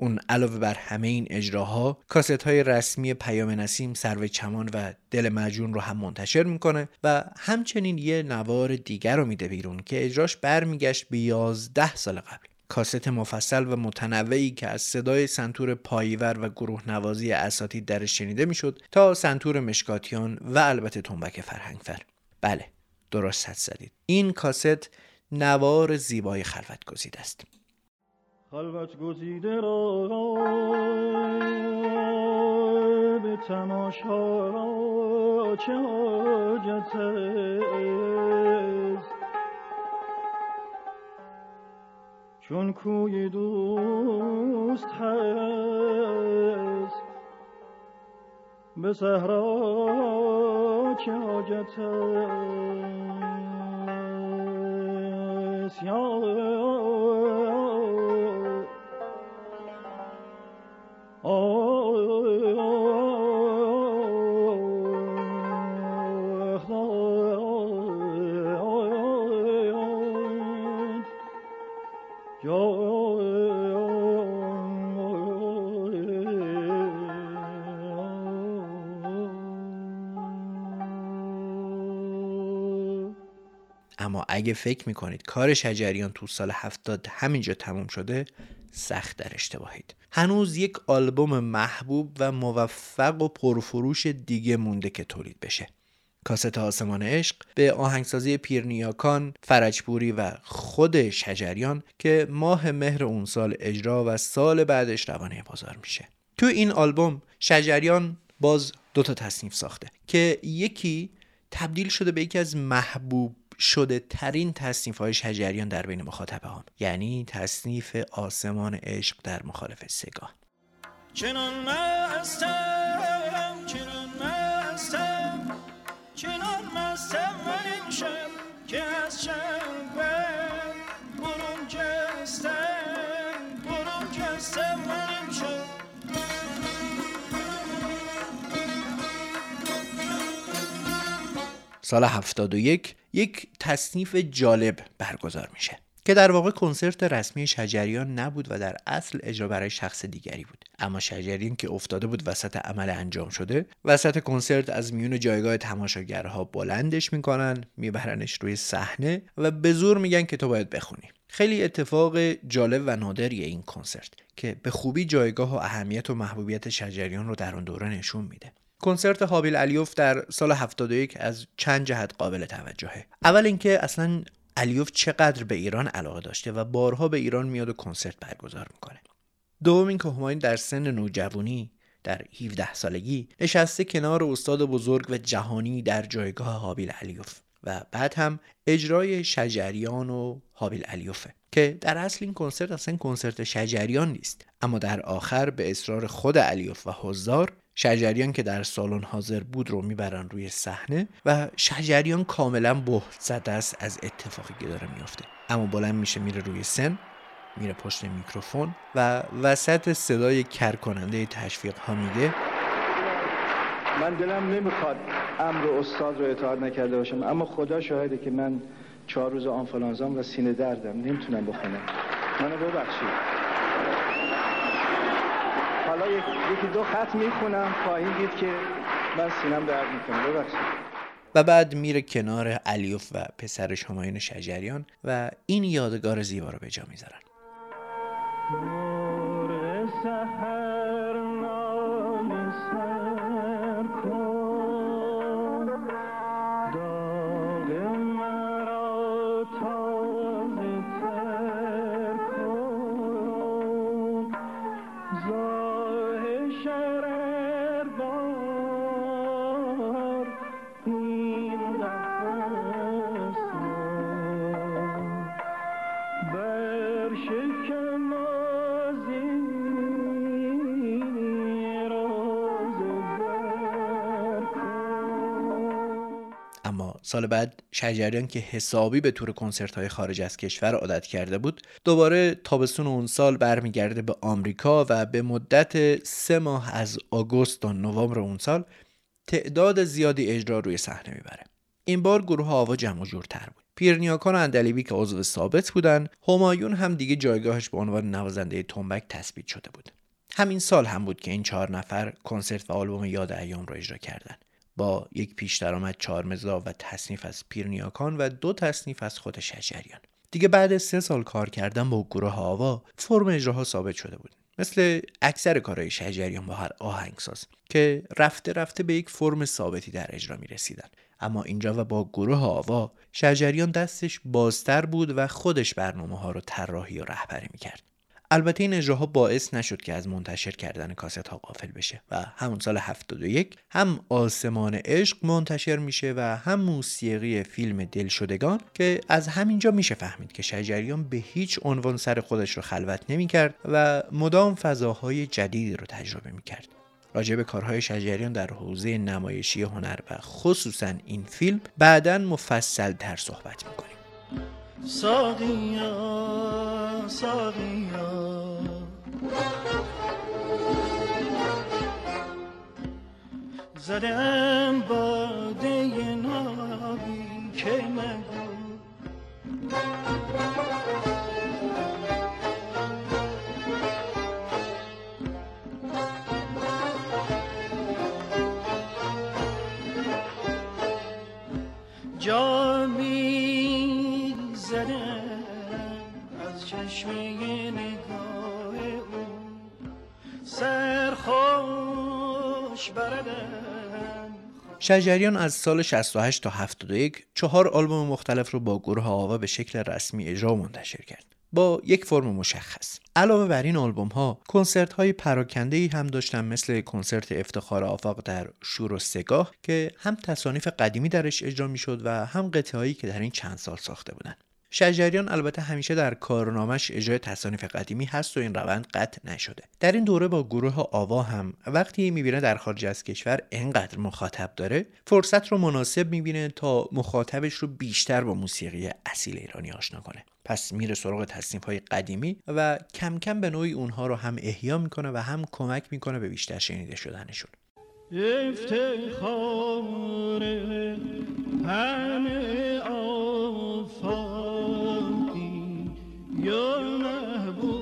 اون علاوه بر همه این اجراها کاست های رسمی پیام نسیم سرو چمان و دل مجون رو هم منتشر می‌کنه و همچنین یه نوار دیگر رو میده بیرون که اجراش برمیگشت به 11 سال قبل. کاست مفصل و متنوعی که از صدای سنتور پاییور و گروه نوازی اساتید درش شنیده می‌شد تا سنتور مشکاتیان و البته تنبک فرهنگفر. بله درست حد زدید. این کاست نوار زیبای خلوت گزیده است. خلوت گزیده را به تماشا چه حاجت است؟ چون کوی دوست هست به صحرا چه حاجت است؟ اما اگه فکر می‌کنید کار شجریان تو سال هفتاد همینجا تموم شده سخت در اشتباهید. هنوز یک آلبوم محبوب و موفق و پرفروش دیگه مونده که تولید بشه. کاست آسمان عشق به آهنگسازی پیرنیاکان، فرجپوری و خود شجریان که ماه مهر اون سال اجرا و سال بعدش روانه بازار میشه. تو این آلبوم شجریان باز دوتا تصنیف ساخته که یکی تبدیل شده به یکی از محبوب شده ترین تصنیف های شجریان در بین مخاطبه هم یعنی تصنیف آسمان عشق در مخالف سگاه چنان مستم چنان مستم چنان مستم من این شب که از شب سال 71 یک تصنیف جالب برگزار میشه که در واقع کنسرت رسمی شجریان نبود و در اصل اجرا برای شخص دیگری بود. اما شجریان که افتاده بود وسط عمل انجام شده وسط کنسرت از میون جایگاه تماشاگرها بلندش می‌کنن میبرنش روی صحنه و به زور میگن که تو باید بخونی. خیلی اتفاق جالب و نادریه این کنسرت که به خوبی جایگاه و اهمیت و محبوبیت شجریان رو در اون دوره نشون میده. کنسرت هابیل علیوف در سال 71 از چند جهت قابل توجهه. اول اینکه اصلا علیوف چقدر به ایران علاقه داشته و بارها به ایران میاد و کنسرت برگزار می‌کنه. دوم اینکه همایون در سن نوجوانی در 17 سالگی نشسته کنار استاد بزرگ و جهانی در جایگاه هابیل علیوف و بعد هم اجرای شجریان و هابیل علیوفه که در اصل این کنسرت اصلا کنسرت شجریان نیست اما در آخر به اصرار خود علیوف و حضار شجریان که در سالن حاضر بود رو می‌برن روی صحنه و شجریان کاملا بهت زده است از اتفاقی که داره میافته. اما بلند میشه میره روی سن میره پشت میکروفون و وسط صدای کرکننده تشویق ها میگه من دلم نمی‌خواد امر استاد رو اطاعت نکرده باشم اما خدا شاهده که من چهار روز آنفلانزام و سینه دردم نمی‌تونم بخونم. منو ببخشید. حالا یکی دو خط می‌خونم خواهید دید که من سینم درد می‌کنه. ببخشید. و بعد میره کنار علیوف و پسرش همایون شجریان و این یادگار زیبا رو به جا می‌ذارن. سال بعد شجریان که حسابی به تور کنسرت های خارج از کشور عادت کرده بود دوباره تابستون اون سال برمیگرده به آمریکا و به مدت سه ماه از آگوست تا نوامبر اون سال تعداد زیادی اجرا روی صحنه می‌بره. این بار گروه آوا جمع و جورتر بود. پیرنیاکان و اندلیبی که عضو ثابت بودن همایون هم دیگه جایگاهش به عنوان نوازنده تنبک تثبیت شده بود. همین سال هم بود که این چهار نفر کنسرت و آلبوم یاد ایام را اجرا کردند با یک پیش درآمد چهار مزا و تصنیف از پیرنیاکان و دو تصنیف از خود شجریان دیگه بعد سه سال کار کردن با گروه آوا فرم اجراها ثابت شده بود. مثل اکثر کارهای شجریان با هر آهنگساز که رفته رفته به یک فرم ثابتی در اجرا می رسیدن اما اینجا و با گروه آوا شجریان دستش بازتر بود و خودش برنامه ها رو طراحی و رهبری می کرد البته این اجراها باعث نشد که از منتشر کردن کاست ها غافل بشه و همون سال 71 هم آسمان عشق منتشر میشه و هم موسیقی فیلم دلشدگان که از همینجا میشه فهمید که شجریان به هیچ عنوان سر خودش رو خلوت نمی‌کرد و مدام فضاهای جدیدی رو تجربه می‌کرد. راجع به کارهای شجریان در حوزه نمایشی هنر و خصوصا این فیلم بعدا مفصل تر صحبت می‌کنیم. ساقیا ساقیا. زدم باده نابی که مگو چشمه نگاه او سرخوش بردم شجریان از سال 68 تا 71 چهار آلبوم مختلف رو با گروه آوا به شکل رسمی اجرا منتشر کرد. با یک فرم مشخص علاوه بر این آلبوم ها کنسرت های پراکنده ای هم داشتن مثل کنسرت افتخار آفاق در شور و سگاه که هم تصانیف قدیمی درش اجرا می شد و هم قطعه که در این چند سال ساخته بودن شجریان البته همیشه در کارنامش اجرای تصانیف قدیمی هست و این روند قطع نشده. در این دوره با گروه آوا هم وقتی می‌بینه در خارج از کشور انقدر مخاطب داره فرصت رو مناسب می‌بینه تا مخاطبش رو بیشتر با موسیقی اصیل ایرانی آشنا کنه. پس میره سراغ تصنیف های قدیمی و کم کم به نوعی اونها رو هم احیا می‌کنه و هم کمک می‌کنه به بیشتر شنیده شدنشون. افتخار همه آفاقی یا محبوب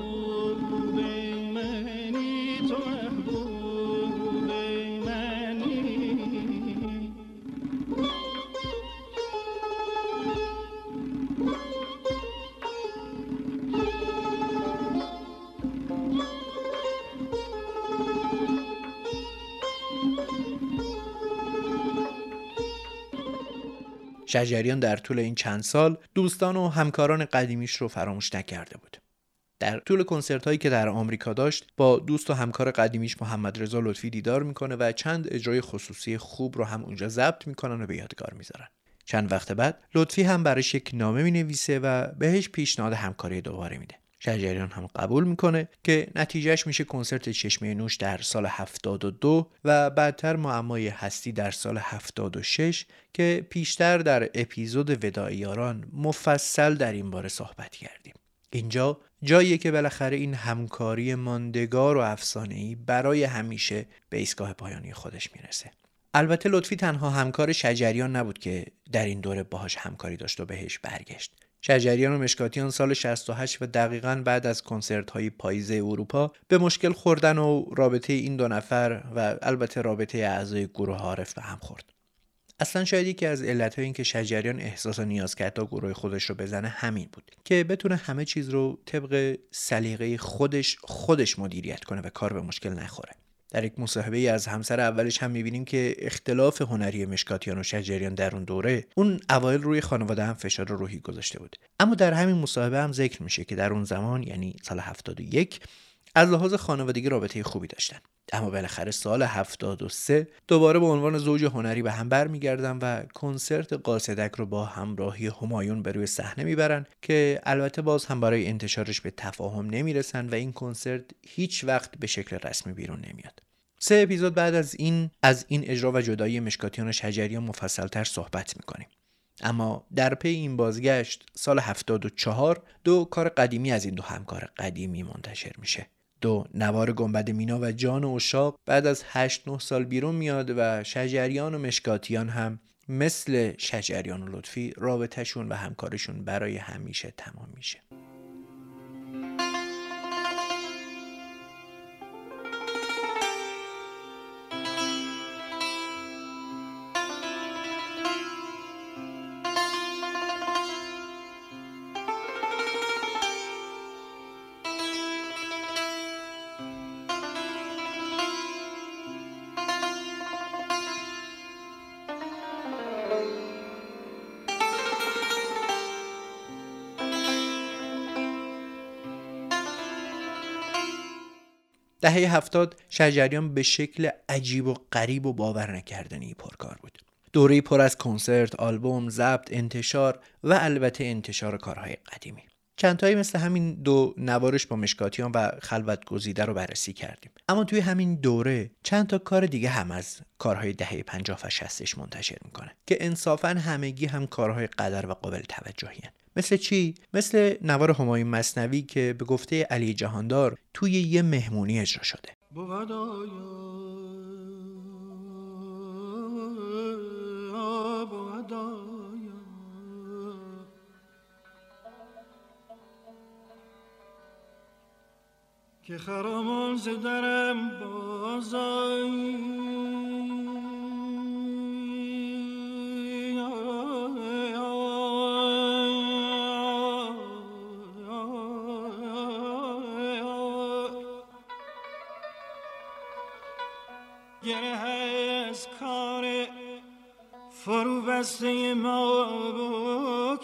شجریان در طول این چند سال دوستان و همکاران قدیمیش رو فراموش نکرده بود. در طول کنسرت هایی که در آمریکا داشت با دوست و همکار قدیمیش محمد رضا لطفی دیدار می‌کنه و چند اجرای خصوصی خوب رو هم اونجا ضبط می‌کنن و به یادگار می‌ذارن. چند وقت بعد لطفی هم براش یک نامه می نویسه و بهش پیشنهاد همکاری دوباره میده. شجریان هم قبول می‌کنه که نتیجهش میشه کنسرت چشمه نوش در سال 72 و بعدتر معمای هستی در سال 76 که پیشتر در اپیزود وداع یاران مفصل در این باره صحبت کردیم. اینجا جاییه که بالاخره این همکاری ماندگار و افسانه‌ای برای همیشه به ایستگاه پایانی خودش می‌رسه. البته لطفی تنها همکار شجریان نبود که در این دوره باهاش همکاری داشت و بهش برگشت. شجریان و مشکاتیان سال 68 و دقیقا بعد از کنسرت های پاییزه اروپا به مشکل خوردن و رابطه این دو نفر و البته رابطه اعضای گروه عارف به هم خورد. اصلا شاید یکی از علتهای این که شجریان احساس و نیاز کرد تا گروه خودش رو بزنه همین بود که بتونه همه چیز رو طبق سلیقه خودش خودش مدیریت کنه و کار به مشکل نخوره. در یک مصاحبه از همسر اولش هم می‌بینیم که اختلاف هنری مشکاتیان و شجریان در اون دوره اون اوایل روی خانواده هم فشار روحی گذاشته بود. اما در همین مصاحبه هم ذکر میشه که در اون زمان یعنی سال 71 از لحاظ خانوادگی رابطه خوبی داشتن. اما بالاخره سال 73 دوباره به عنوان زوج هنری به هم برمیگردن و کنسرت قاصدک رو با همراهی همایون به روی صحنه می‌برن که البته باز هم برای انتشارش به تفاهم نمی‌رسن و این کنسرت هیچ وقت به شکل رسمی بیرون نمیاد. سه اپیزود بعد از این از این اجرا و جدایی مشکاتیان و شجریان مفصلتر صحبت می‌کنیم. اما در پی این بازگشت سال 74 دو کار قدیمی از این دو همکار قدیمی منتشر میشه. دو نوار گنبد مینا و جان اشاق بعد از 8 9 سال بیرون میاد و شجریان و مشکاتیان هم مثل شجریان و لطفی رابطهشون و همکارشون برای همیشه تمام میشه. دهه هفتاد شجریان به شکل عجیب و غریب و باور نکردنی پرکار بود. دوره پر از کنسرت، آلبوم، ضبط، انتشار و البته انتشار کارهای قدیمی. چندتایی مثل همین دو نوارش با مشکاتیان و خلوت گزیده رو بررسی کردیم. اما توی همین دوره چند تا کار دیگه هم از کارهای دهه 50 و 60 منتشر می‌کنه که انصافا همگی هم کارهای قدر و قابل توجهی مثل چی؟ مثل نوار همایون مصنوی که به گفته علی جهاندار توی یه مهمونی اجرا شده. که خرامان زدرم بازایی دسته ما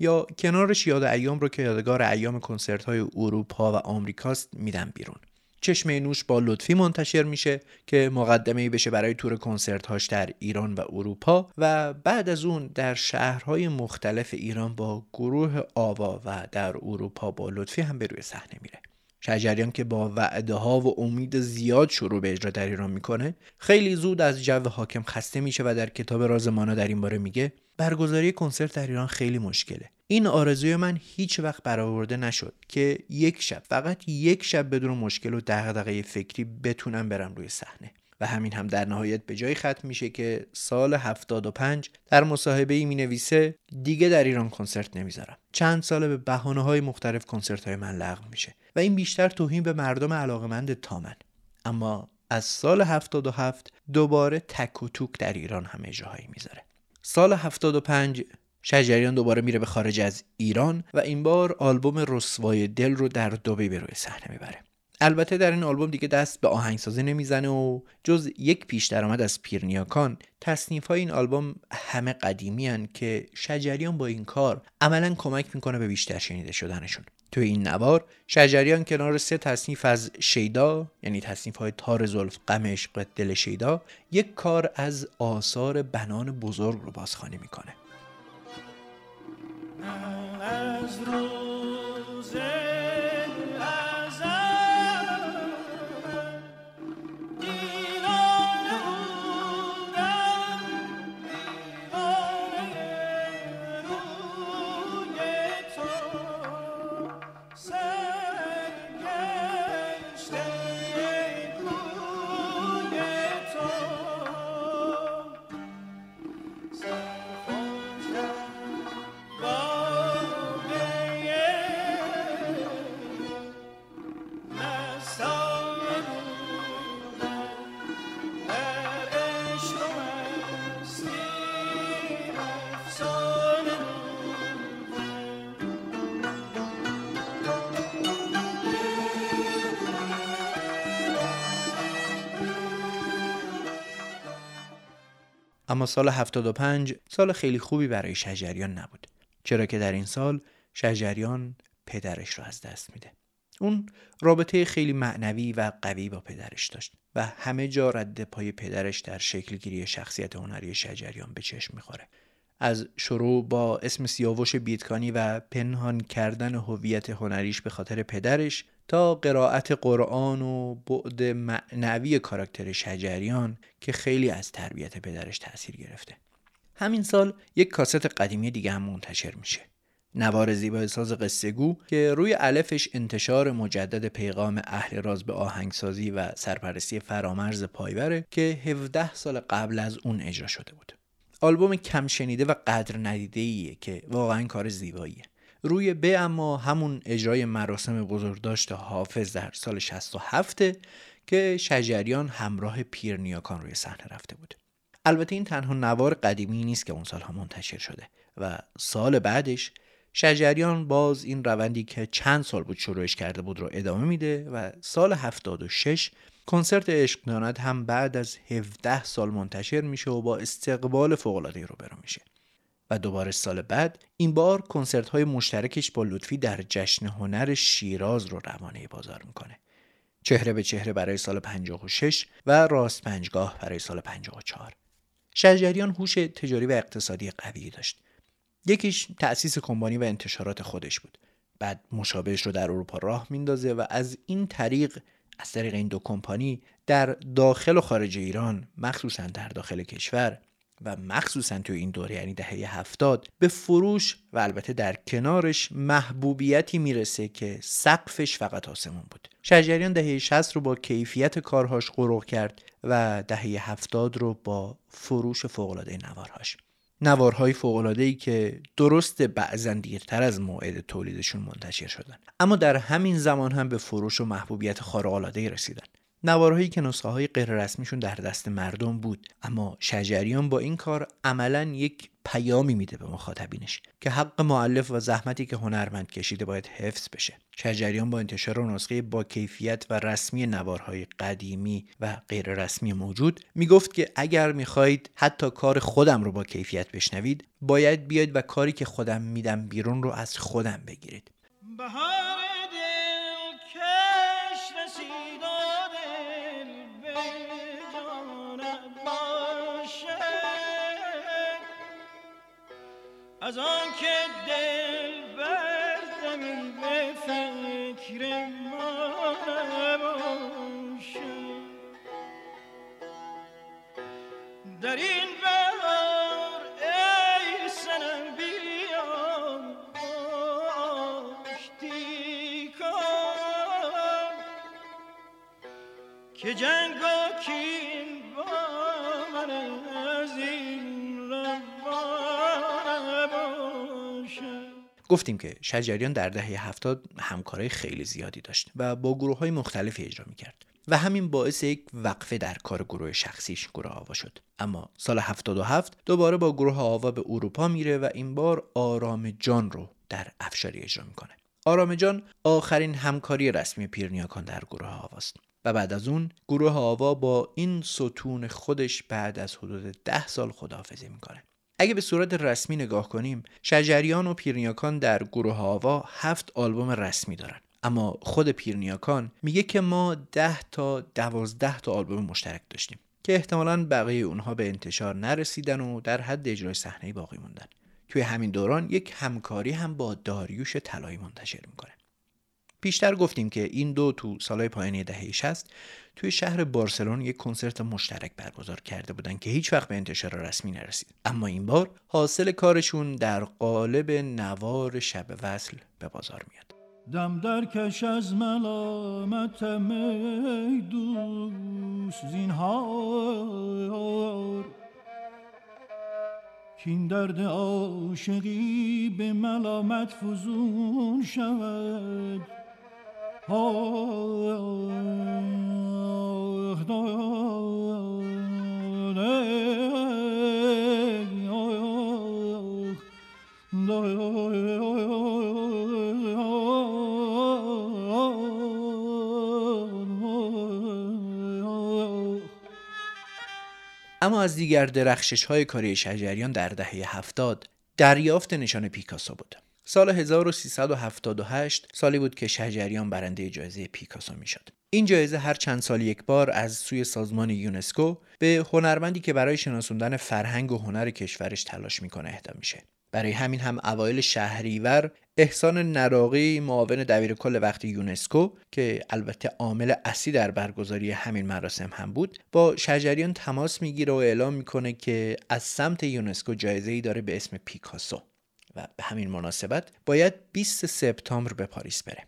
یا کنارش یاد ایام رو که یادگار ایام کنسرت های اروپا و آمریکاست میدم بیرون. چشمه نوش با لطفی منتشر میشه که مقدمه بشه برای تور کنسرت هاش در ایران و اروپا و بعد از اون در شهرهای مختلف ایران با گروه آوا و در اروپا با لطفی هم به روی صحنه میره. شجریان که با وعده ها و امید زیاد شروع به اجرا در ایران می‌کنه خیلی زود از جو حاکم خسته میشه و در کتاب راز مانا در این باره میگه برگزاری کنسرت در ایران خیلی مشکله. این آرزوی من هیچ وقت برآورده نشد که یک شب فقط یک شب بدون مشکل و دغدغه فکری بتونم برم روی صحنه. و همین هم در نهایت به جای ختم میشه که سال 75 در مصاحبه ای می نویسه دیگه در ایران کنسرت نمی‌ذارم. چند سال به بهانه های مختلف کنسرت های من لغو میشه. و این بیشتر توهین به مردم علاقمند تا من اما از سال 77 دوباره تک و توک در ایران هم اجراهایی می‌ذاره. سال 75 شجریان دوباره میره به خارج از ایران و این بار آلبوم رسوای دل رو در دوبی به روی صحنه می‌بره. البته در این آلبوم دیگه دست به آهنگسازی نمی‌زنه و جز یک پیش درآمد از پیرنیاکان تصنیف های این آلبوم همه قدیمی هن که شجریان با این کار عملا کمک می‌کنه به بیشتر شنیده شدنشون. توی این نوار شجریان کنار سه تصنیف از شیدا یعنی تصنیف های تار زلف غم عشق دل شیدا یک کار از آثار بنان بزرگ رو بازخوانی می‌کنه. اما سال 75 سال خیلی خوبی برای شجریان نبود. چرا که در این سال شجریان پدرش رو از دست میده. اون رابطه خیلی معنوی و قوی با پدرش داشت و همه جا رد پای پدرش در شکلگیری شخصیت هنری شجریان به چشم می‌خوره. از شروع با اسم سیاوش بیتکانی و پنهان کردن هویت هنریش به خاطر پدرش تا قرائت قرآن و بعد معنوی کاراکتر شجریان که خیلی از تربیت پدرش تاثیر گرفته. همین سال یک کاست قدیمی دیگه هم منتشر میشه. نوار زیبای ساز قصه گو که روی علفش انتشار مجدد پیغام اهل راز به آهنگسازی و سرپرستی فرامرز پایوره که 17 سال قبل از اون اجرا شده بود. آلبوم کم شنیده و قدر ندیده ایه که واقعا کار زیباییه. روی ب اما همون اجرای مراسم بزرگداشت حافظ در سال 67 که شجریان همراه پیر نیاکان روی صحنه رفته بود. البته این تنها نوار قدیمی نیست که اون سالها منتشر شده و سال بعدش شجریان باز این روندی که چند سال بود شروعش کرده بود رو ادامه میده و سال 76 کنسرت عشق هم بعد از 17 سال منتشر میشه و با استقبال فوق‌العاده رو برو میشه. و دوباره سال بعد این بار کنسرت های مشترکش با لطفی در جشن هنر شیراز رو روانه بازار می‌کنه. چهره به چهره برای سال 56 و راست پنجگاه برای سال 54 شجریان هوش تجاری و اقتصادی قوی داشت. یکیش تأسیس کمپانی و انتشارات خودش بود. بعد مشابهش رو در اروپا راه میندازه و از این طریق از طریق این دو کمپانی در داخل و خارج ایران مخصوصا در داخل کشور و مخصوصا تو این دوره یعنی دهه هفتاد به فروش و البته در کنارش محبوبیتی می‌رسه که سقفش فقط آسمون بود. شجریان دهه 60 رو با کیفیت کارهاش غروق کرد و دهه هفتاد رو با فروش فوقالعاده نوارهاش. نوارهای ای که درست بعضا دیرتر از موعد تولیدشون منتشر شدن. اما در همین زمان هم به فروش و محبوبیت خارق‌العاده‌ای رسیدن. نوارهایی که نسخه های غیر رسمیشون در دست مردم بود اما شجریان با این کار عملا یک پیامی میده به مخاطبینش که حق معلف و زحمتی که هنرمند کشیده باید حفظ بشه. شجریان با انتشار نسخه با کیفیت و رسمی نوارهای قدیمی و غیر رسمی موجود می‌گفت که اگر می‌خواهید حتی کار خودم رو با کیفیت بشنوید باید بیاید و کاری که خودم میدم بیرون رو از خودم بگیرید. از آن که دل بردمی به فکر ما باشه در این که جنگ با من از این گفتیم که شجریان در دهه هفتاد همکارای خیلی زیادی داشت و با گروه های مختلفی اجرا می‌کرد و همین باعث یک وقفه در کار گروه شخصیش گروه آوا شد. اما سال 77 دوباره با گروه آوا به اروپا میره و این بار آرام جان رو در افشاری اجرا می‌کنه. آرام جان آخرین همکاری رسمی پیرنیاکان در گروه آواست. و بعد از اون گروه آوا با این ستون خودش بعد از حدود ده سال خداحافظی می‌کنه. اگه به صورت رسمی نگاه کنیم شجریان و پیرنیاکان در گروه آوا هفت آلبوم رسمی دارن. اما خود پیرنیاکان میگه که ما ده تا دوازده تا آلبوم مشترک داشتیم که احتمالا بقیه اونها به انتشار نرسیدن و در حد اجرای صحنه باقی موندن. توی همین دوران یک همکاری هم با داریوش طلایی منتشر می‌کنه. پیشتر گفتیم که این دو تو سالهای پایانی دهه 60 توی شهر بارسلون یک کنسرت مشترک برگزار کرده بودن که هیچ وقت به انتشار رسمی نرسید. اما این بار حاصل کارشون در قالب نوار شب وصل به بازار میاد. دم در کش از ملامتم ای دوست زینهار. کین درد عاشقی به ملامت فزون شود. اما از دیگر درخشش های کاری شجریان در دهه هفتاد دریافت نشان پیکاسو بود. سال 1378 سالی بود که شجریان برنده جایزه پیکاسو می‌شد. این جایزه هر چند سال یک بار از سوی سازمان یونسکو به هنرمندی که برای شناسوندن فرهنگ و هنر کشورش تلاش می‌کنه اهدا میشه. برای همین هم اوایل شهریور احسان نراقی معاون دبیر کل وقت یونسکو که البته عامل اصلی در برگزاری همین مراسم هم بود با شجریان تماس می‌گیره و اعلام می‌کنه که از سمت یونسکو جایزه ای داره به اسم پیکاسو و به همین مناسبت باید 20 سپتامبر به پاریس بره.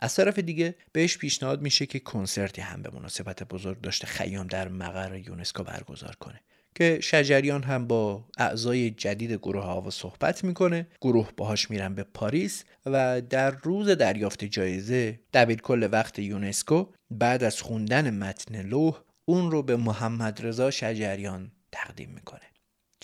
از طرف دیگه بهش پیشنهاد میشه که کنسرتی هم به مناسبت بزرگ داشته خیام در مقر یونسکو برگزار کنه که شجریان هم با اعضای جدید گروه آوا صحبت می‌کنه. گروه باهاش میرن به پاریس و در روز دریافت جایزه دبیر کل وقت یونسکو بعد از خوندن متن لوح اون رو به محمد رضا شجریان تقدیم می‌کنه.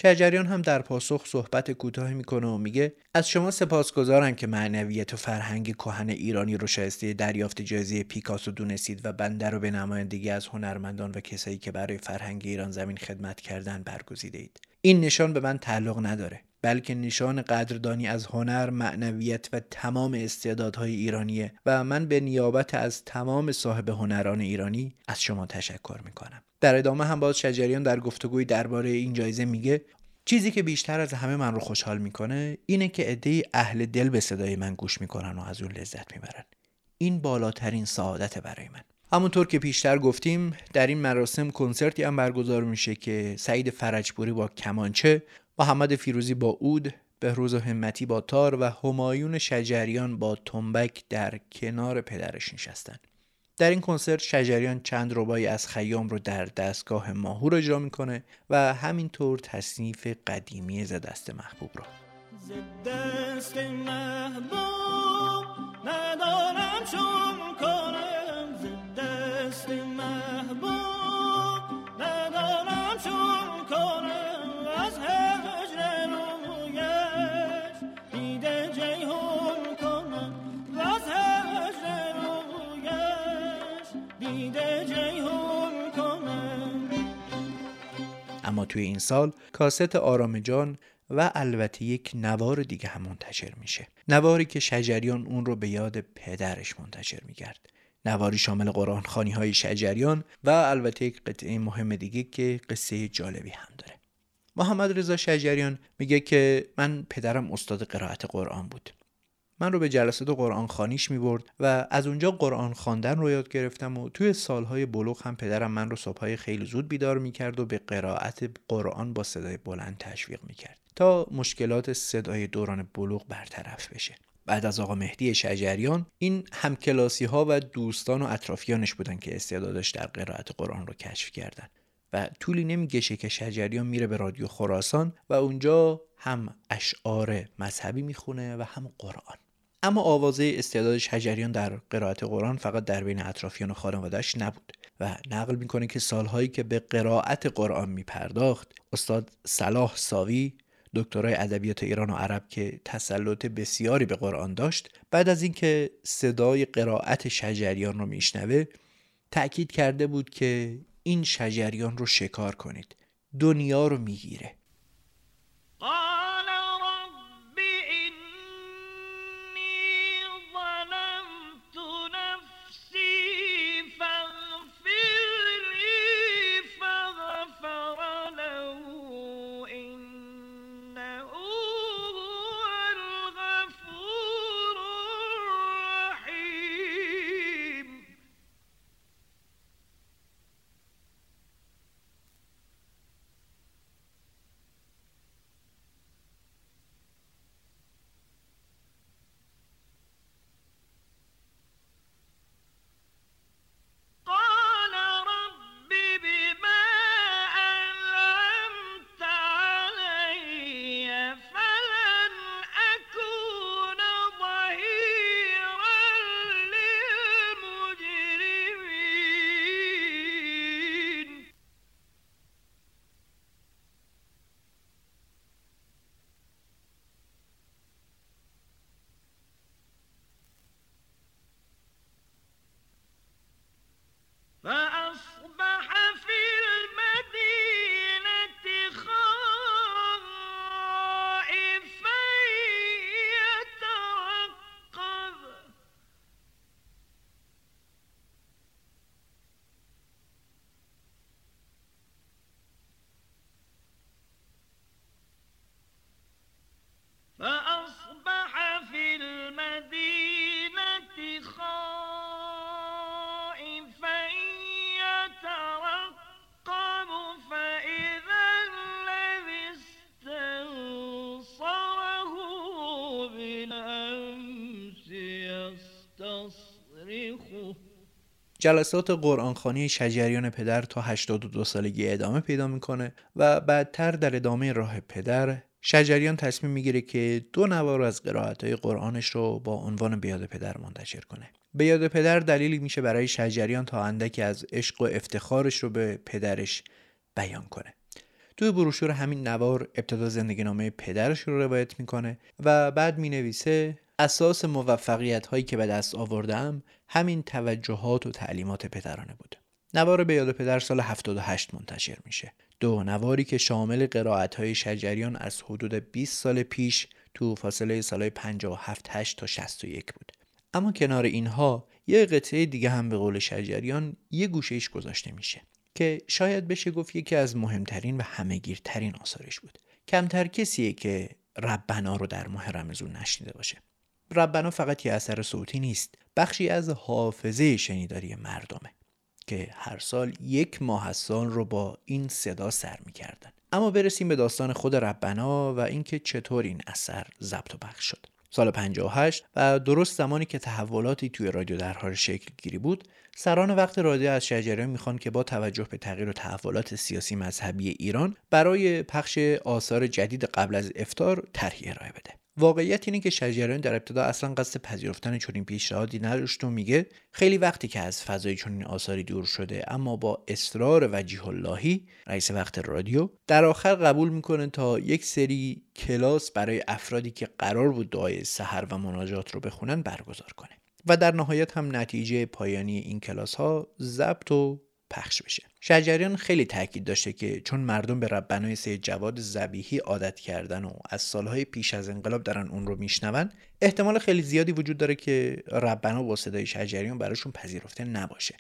شجریان هم در پاسخ صحبت کوتاهی می‌کنه و میگه از شما سپاسگزارم که معنویت و فرهنگ کهن ایرانی رو شایسته دریافت جایزه پیکاسو دونستید و بنده رو به نمایندگی از هنرمندان و کسایی که برای فرهنگ ایران زمین خدمت کردن برگزیده اید این نشان به من تعلق نداره بلکه نشان قدردانی از هنر، معنویت و تمام استعدادهای ایرانیه و من به نیابت از تمام صاحب هنران ایرانی از شما تشکر می‌کنم. در ادامه هم باز شجریان در گفتگوی درباره این جایزه میگه چیزی که بیشتر از همه من رو خوشحال می‌کنه اینه که عده اهل دل به صدای من گوش می‌کنن و از اون لذت می‌برن. این بالاترین سعادت برای من. همونطور که پیشتر گفتیم در این مراسم کنسرتی هم برگزار میشه که سعید فرجپوری با کمانچه محمد فیروزی با اود بهروز و همتی با تار و همایون شجریان با تنبک در کنار پدرش نشستن. در این کنسرت شجریان چند ربایی از خیام رو در دستگاه ماهور اجرا می‌کنه و همینطور تصنیف قدیمی زدست محبوب رو. زدست محبوب ندارم چون کنم توی این سال کاست آرام جان و البته یک نوار دیگه هم منتشر میشه. نواری که شجریان اون رو به یاد پدرش منتشر می‌کرد. نواری شامل قرآن خانی های شجریان و البته یک قطعه مهم دیگه که قصه جالبی هم داره. محمد رضا شجریان میگه که من پدرم استاد قرائت قرآن بود. من رو به جلسات قرآن خانیش می برد و از اونجا قرآن خواندن رو یاد گرفتم و توی سالهای بلوغ هم پدرم من رو صبحهای خیلی زود بیدار می کرد و به قرائت قرآن با صدای بلند تشویق می کرد تا مشکلات صدای دوران بلوغ برطرف بشه. بعد از آقا مهدی شجریان این همکلاسی ها و دوستان و اطرافیانش بودن که استعدادش در قرائت قرآن رو کشف کردن. و طولی نمیگشه که شجریان میره به رادیو خراسان و اونجا هم اشعار مذهبی می‌خونه و هم قرآن. اما آوازه استعداد شجریان در قرائت قرآن فقط در بین اطرافیان و خانوادهش نبود و نقل می‌کنه که سالهایی که به قرائت قرآن میپرداخت استاد صلاح ساوی دکترای ادبیات ایران و عرب که تسلط بسیاری به قرآن داشت بعد از اینکه صدای قرائت شجریان رو میشنوه تأکید کرده بود که این شجریان رو شکار کنید. دنیا رو می‌گیره. جلسات قرآنخانی شجریان پدر تا 82 سالگی ادامه پیدا می‌کنه و بعدتر در ادامه راه پدر شجریان تصمیم می‌گیره که دو نوار از قرائت قرآنش رو با عنوان بیاد پدر منتشر کنه. به یاد پدر دلیلی میشه برای شجریان تا اندکی از عشق و افتخارش رو به پدرش بیان کنه. توی بروشور همین نوار ابتدا زندگی نامه پدرش رو روایت می‌کنه و بعد می‌نویسه اساس موفقیت هایی که به دست آوردم همین توجهات و تعلیمات پدرانه بود. نوار به یاد پدر سال 78 منتشر میشه. دو نواری که شامل قرائت های شجریان از حدود 20 سال پیش تو فاصله سالهای 57 8 تا 61 بود. اما کنار اینها یه قطعه دیگه هم به قول شجریان یه گوشه گذاشته میشه که شاید بشه گفت یکی از مهمترین و همهگیرترین آثارش بود. کمتر کسیه که ربنا رو در ماه رمزون نشنیده باشه. ربنا فقط یه اثر صوتی نیست. بخشی از حافظه شنیداری مردمه که هر سال یک ماه از سال رو با این صدا سر می‌کردن. اما برسیم به داستان خود ربنا و اینکه چطور این اثر ضبط و پخش شد. سال 58 و درست زمانی که تحولاتی توی رادیو در حال شکل گیری بود سران وقت رادیو از شجریان می‌خوان که با توجه به تغییر و تحولات سیاسی مذهبی ایران برای پخش آثار جدید قبل از افتار طرحی ارائه بده. واقعیت اینه که شجریان در ابتدا اصلا قصد پذیرفتن چنین پیشنهادی نداشت و میگه خیلی وقتی که از فضای چنین آثاری دور شده اما با اصرار وجیه اللهی رئیس وقت رادیو در آخر قبول می‌کنه تا یک سری کلاس برای افرادی که قرار بود دعای سحر و مناجات رو بخونن برگزار کنه. و در نهایت هم نتیجه پایانی این کلاس ها ضبط و پخش بشه. شجریان خیلی تاکید داشته که چون مردم به ربنای سید جواد زبیحی عادت کردن و از سالهای پیش از انقلاب دارن اون رو میشنون احتمال خیلی زیادی وجود داره که ربنا با صدای شجریان براشون پذیرفته نباشه.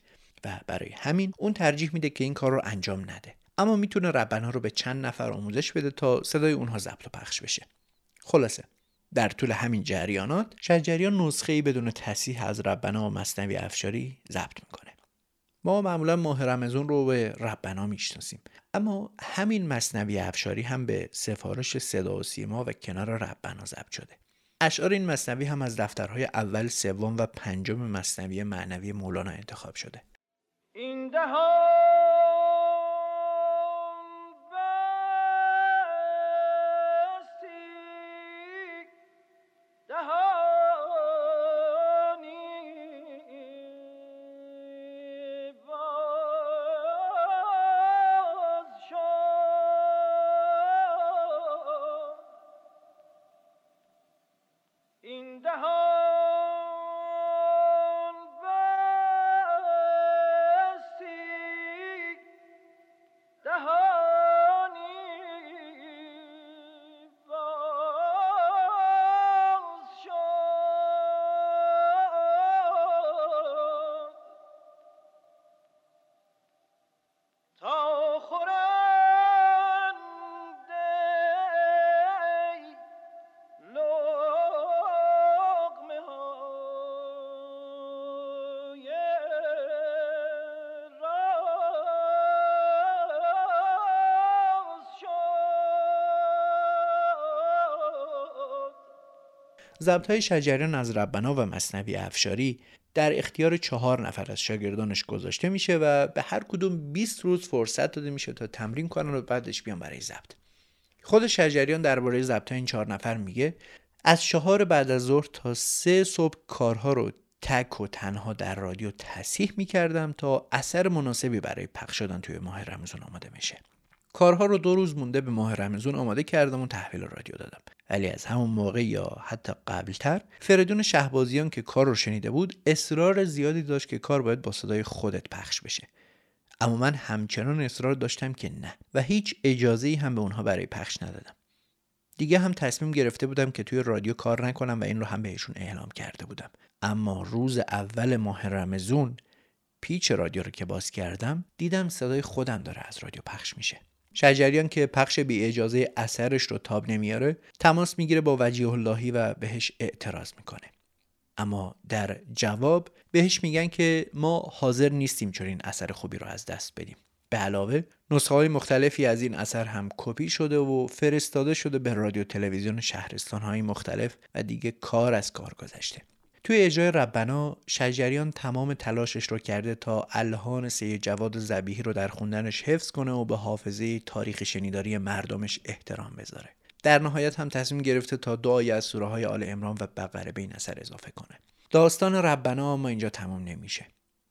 و برای همین اون ترجیح میده که این کار رو انجام نده. اما می‌تونه ربنا رو به چند نفر آموزش بده تا صدای اونها ضبط و پخش بشه. خلاصه در طول همین جریانات شجریان نسخه ای بدون تصحیح از ربنا و مصنوی افشاری ضبط می‌کنه. ما معمولا ماه رمزون رو به ربنا می‌شناسیم. اما همین مصنوی افشاری هم به سفارش صدا و سیما و کنار ربنا ضبط شده. اشعار این مصنوی هم از دفترهای اول سوم و پنجم مصنوی معنوی مولانا انتخاب شده. این ضبط های شجریان از ربنا و مصنوی افشاری در اختیار چهار نفر از شاگردانش گذاشته میشه و به هر کدوم 20 روز فرصت داده میشه تا تمرین کنن و بعدش بیان برای ضبط. خود شجریان درباره ضبط این چهار نفر میگه از چهار بعد از ظهر تا سه صبح کارها رو تک و تنها در رادیو تصحیح می‌کردم تا اثر مناسبی برای پخش شدن توی ماه رمزون آماده میشه کارها رو دو روز مونده به ماه رمزون آماده کردم و تحویل رادیو دادم. ولی از همون موقع یا حتی قبلتر فردون شهبازیان که کار رو شنیده بود اصرار زیادی داشت که کار باید با صدای خودت پخش بشه. اما من همچنان اصرار داشتم که نه و هیچ اجازه هم به اونها برای پخش ندادم. دیگه هم تصمیم گرفته بودم که توی رادیو کار نکنم و این رو هم بهشون اعلام کرده بودم. اما روز اول ماه رمزون پیچ رادیو رو که باز کردم دیدم صدای خودم داره از رادیو پخش میشه. شجریان که پخش بی اجازه اثرش رو تاب نمیاره تماس می‌گیره با وجیه اللهی و بهش اعتراض می‌کنه. اما در جواب بهش میگن که ما حاضر نیستیم چون این اثر خوبی رو از دست بدیم. به علاوه نسخه های مختلفی از این اثر هم کپی شده و فرستاده شده به رادیو تلویزیون شهرستان های مختلف و دیگه کار از کار گذشته. توی اجرای ربنا شجریان تمام تلاشش رو کرده تا الهان سید جواد زبیهی رو در خوندنش حفظ کنه و به حافظه تاریخ شنیداری مردمش احترام بذاره. در نهایت هم تصمیم گرفته تا دعای از سوره های آل امران و بقره به این اثر اضافه کنه. داستان ربنا اما اینجا تمام نمیشه.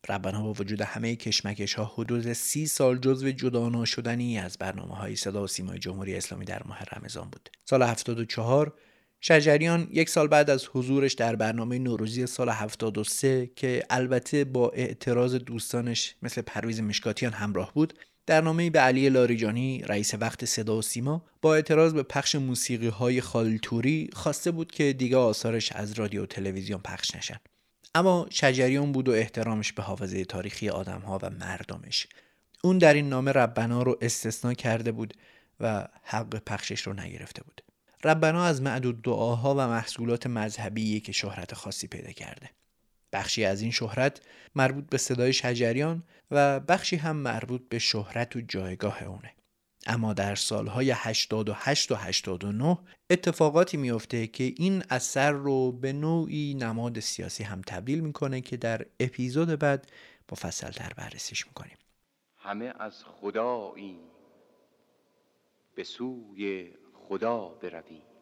ربنا با وجود همه کشمکش ها حدود سی سال جزو جدا شدنی از برنامه های صدا و سیمای جمهوری اسلامی در ماه رمضان بود. سال 74 شجریان یک سال بعد از حضورش در برنامه نوروزی سال 73 که البته با اعتراض دوستانش مثل پرویز مشکاتیان همراه بود در نامه به علی لاریجانی رئیس وقت صدا و سیما با اعتراض به پخش موسیقی های خالتوری خواسته بود که دیگه آثارش از رادیو و تلویزیون پخش نشن. اما شجریان بود و احترامش به حافظه تاریخی آدمها و مردمش. اون در این نامه ربنا رو استثنا کرده بود و حق پخشش رو نگرفته بود. ربنا از معدود دعاها و محصولات مذهبی که شهرت خاصی پیدا کرده. بخشی از این شهرت مربوط به صدای شجریان و بخشی هم مربوط به شهرت و جایگاه اونه. اما در سالهای 88 و 89 اتفاقاتی میفته که این اثر رو به نوعی نماد سیاسی هم تبدیل می‌کنه که در اپیزود بعد مفصل تر بررسیش می‌کنیم. همه از خدایی به سوی خدا برویم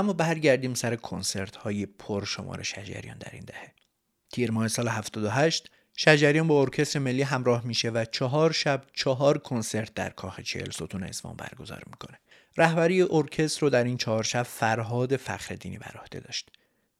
اما برگردیم سر کنسرت های پر شمار شجریان در این دهه. تیر ماه سال 78 شجریان با ارکستر ملی همراه میشه و چهار شب چهار کنسرت در کاخ چهل ستون اصفهان برگزار می‌کنه. رهبری ارکستر رو در این چهار شب فرهاد فخردینی بر عهده داشت.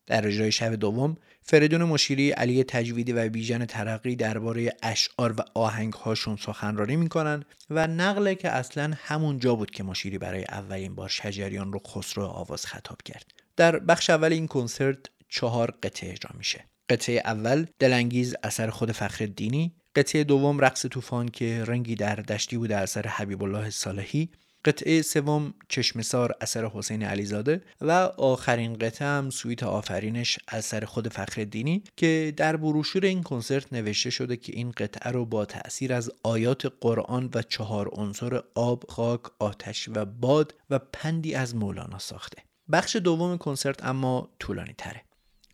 در اجرای شب دوم فریدون مشیری علی تجویدی و بیژن ترقی درباره اشعار و آهنگ هاشون سخنرانی می‌کنن و نقله که اصلا همون جا بود که مشیری برای اولین بار شجریان رو خسرو آواز خطاب کرد. در بخش اول این کنسرت چهار قطعه اجرا میشه. قطعه اول دلانگیز اثر خود فخر دینی قطعه دوم رقص طوفان که رنگی در دشتی بود اثر حبیب الله صالحی. قطعه سوم چشمسار اثر حسین علیزاده و آخرین قطعه هم سویت آفرینش اثر خود فخر دینی که در بروشور این کنسرت نوشته شده که این قطعه رو با تأثیر از آیات قرآن و چهار عنصر آب، خاک، آتش و باد و پندی از مولانا ساخته. بخش دوم کنسرت اما طولانی تره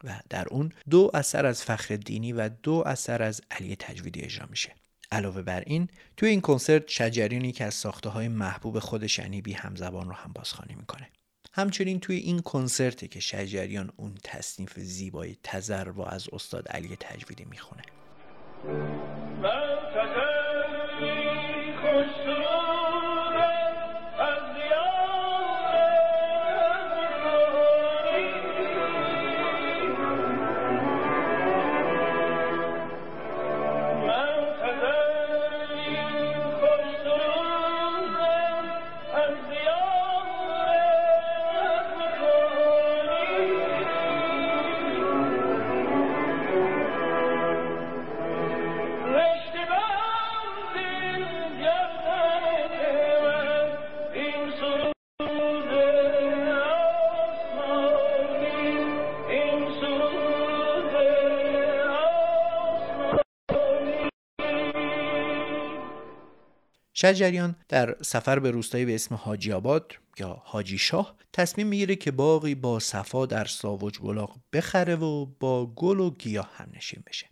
و در اون دو اثر از فخر دینی و دو اثر از علی تجویدی اجرا میشه. علاوه بر این توی این کنسرت شجریان که از ساخته های محبوب خودش یعنی بی همزبان رو هم بازخوانی می‌کنه. همچنین توی این کنسرتی که شجریان اون تصنیف زیبای تزر و از استاد علی تجویدی می‌خونه. شجریان در سفر به روستایی به اسم حاجی آباد یا حاجی شاه تصمیم می‌گیره که باقی با صفا در ساوج بلاغ بخره و با گل و گیاه هم نشین بشه.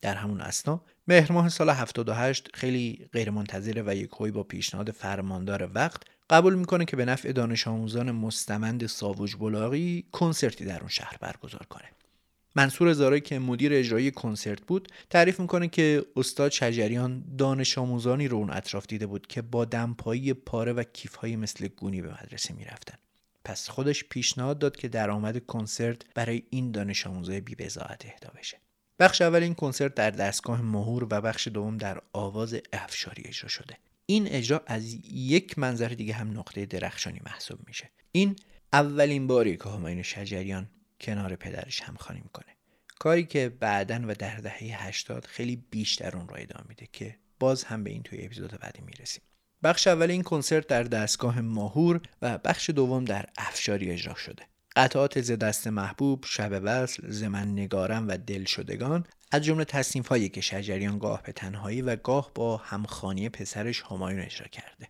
در همون اسنا مهر ماه سال 78 خیلی غیرمنتظره و یکهوی با پیشنهاد فرماندار وقت قبول می‌کنه که به نفع دانش آموزان مستمند ساوج بلاغی کنسرتی در اون شهر برگزار کنه. منصور زارایی که مدیر اجرایی کنسرت بود تعریف می‌کنه که استاد شجریان دانش آموزانی رو اون اطراف دیده بود که با دمپایی پاره و کیفهایی مثل گونی به مدرسه می‌رفتن. پس خودش پیشنهاد داد که درآمد کنسرت برای این دانش آموزای بی اهدا بشه. بخش اول این کنسرت در دستگاه مهور و بخش دوم در آواز افشاری اجرا شده. این اجرا از یک منظر دیگه هم نقطه درخشانی محسوب میشه. این اولین باری که همایون شجریان کنار پدرش همخوانی می‌کنه. کاری که بعدا و در دهه 80 خیلی بیشتر اون رو ادامه میده که باز هم به این توی اپیزود بعدی می‌رسیم. بخش اول این کنسرت در دستگاه ماهور و بخش دوم در افشاری اجرا شده. قطعات ز دست محبوب شب وصل زمن نگارم و دل شدگان از جمله تصنیف هایی که شجریان گاه به تنهایی و گاه با همخانی پسرش همایون اجرا کرده.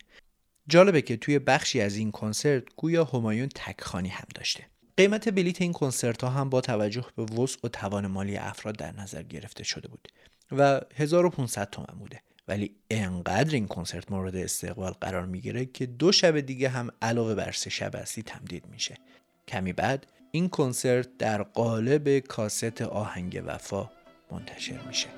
جالبه که توی بخشی از این کنسرت گویا همایون تکخانی هم داشته. قیمت بلیت این کنسرت ها هم با توجه به وسع و توان مالی افراد در نظر گرفته شده بود و 1500 تومن بوده. ولی انقدر این کنسرت مورد استقبال قرار می‌گیره که دو شب دیگه هم علاوه بر سه شب اصلی تمدید میشه. کمی بعد این کنسرت در قالب کاست آهنگ وفا منتشر میشه.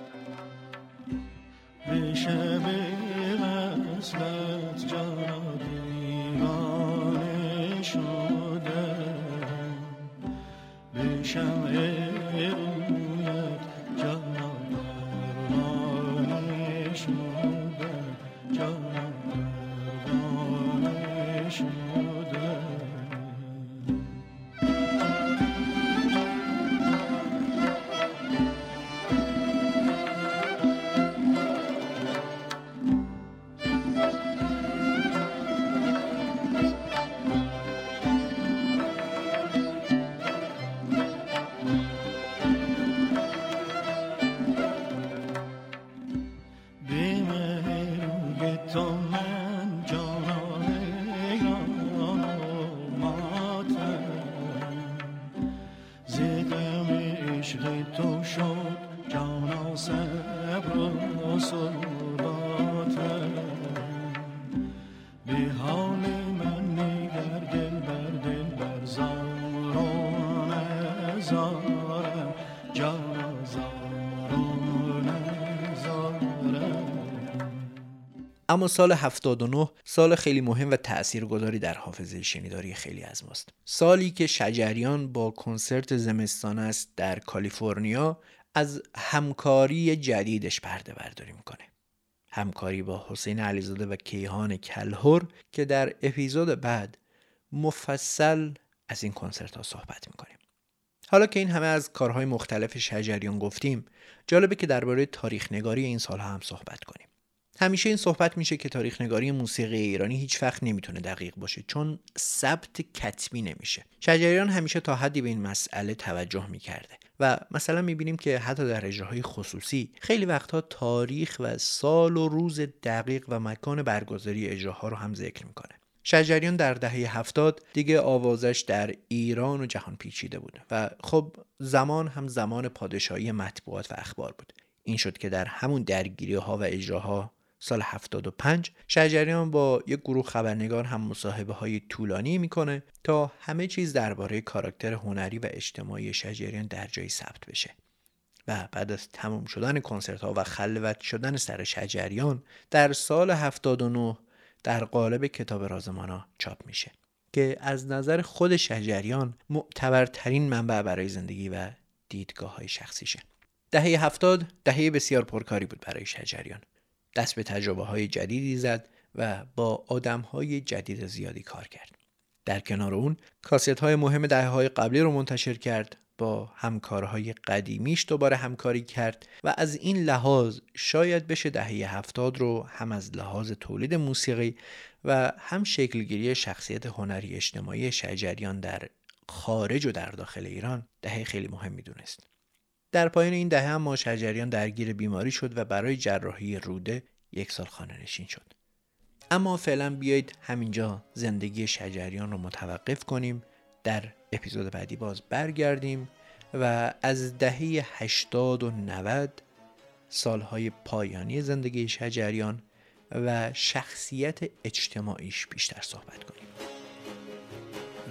اما سال 79 سال خیلی مهم و تاثیرگذاری در حافظه شنیداری خیلی از ماست. سالی که شجریان با کنسرت زمستان است در کالیفرنیا از همکاری جدیدش پرده برداری می‌کنه. همکاری با حسین علیزاده و کیهان کلهور که در اپیزود بعد مفصل از این کنسرت ها صحبت می‌کنیم. حالا که این همه از کارهای مختلف شجریان گفتیم جالبه که درباره تاریخ نگاری این سالها هم صحبت کنیم. همیشه این صحبت میشه که تاریخ نگاری موسیقی ایرانی هیچ وقت نمی‌تونه دقیق باشه چون ثبت کتبی نمیشه. شجریان همیشه تا حدی به این مسئله توجه می‌کرده و مثلا می‌بینیم که حتی در اجراهای خصوصی خیلی وقتها تاریخ و سال و روز دقیق و مکان برگزاری اجراها رو هم ذکر می‌کنه. شجریان در دهه هفتاد دیگه آوازش در ایران و جهان پیچیده بود و خب زمان هم زمان پادشاهی مطبوعات و اخبار بود. این شد که در همون درگیری ها و اجراها سال 75 شجریان با یک گروه خبرنگار هم مصاحبه های طولانی می‌کنه تا همه چیز درباره کاراکتر هنری و اجتماعی شجریان در جایی ثبت بشه. و بعد از تمام شدن کنسرت ها و خلوت شدن سر شجریان در سال 79 در قالب کتاب رازمانا چاپ میشه که از نظر خود شجریان معتبرترین منبع برای زندگی و دیدگاه های شخصیشه. دهه هفتاد دهه بسیار پرکاری بود برای شجریان دست به تجربه های جدیدی زد و با آدم های جدید زیادی کار کرد. در کنار اون کاست های مهم دهه های قبلی رو منتشر کرد با همکارهای قدیمیش دوباره همکاری کرد و از این لحاظ شاید بشه دهه هفتاد رو هم از لحاظ تولید موسیقی و هم شکلگیری شخصیت هنری اجتماعی شجریان در خارج و در داخل ایران دهه خیلی مهم می‌دونست. در پایان این دهه هم شجریان درگیر بیماری شد و برای جراحی روده یک سال خانه نشین شد. اما فعلا بیایید همینجا زندگی شجریان رو متوقف کنیم در اپیزود بعدی باز برگردیم و از دهه 80 و 90 سالهای پایانی زندگی شجریان و شخصیت اجتماعیش بیشتر صحبت کنیم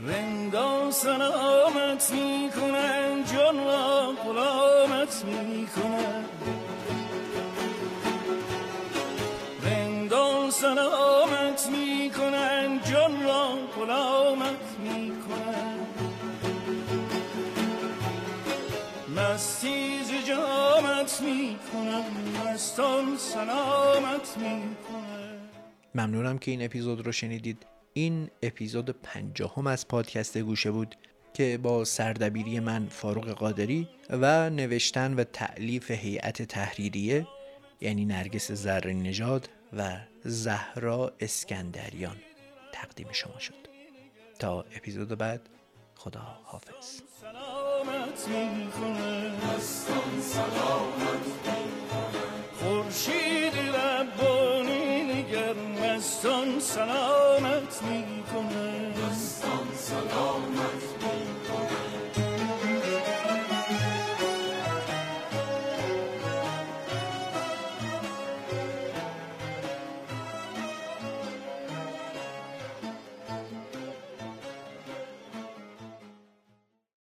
رندان سلامت می کنن جان را غلامت می کنن رندان سلامت می کنن جان را غلامت می کنن مستی ز جامت می کنن مستان سلامت می کنن ممنونم که این اپیزود رو شنیدید. این اپیزود پنجاهم از پادکست گوشه بود که با سردبیری من فاروق قادری و نوشتن و تعلیف هیئت تحریریه یعنی نرگس زر نژاد و زهرا اسکندریان تقدیم شما شد. تا اپیزود بعد خدا حافظ. خورشید دیگر مستان سلامت می کنه مستان سلامت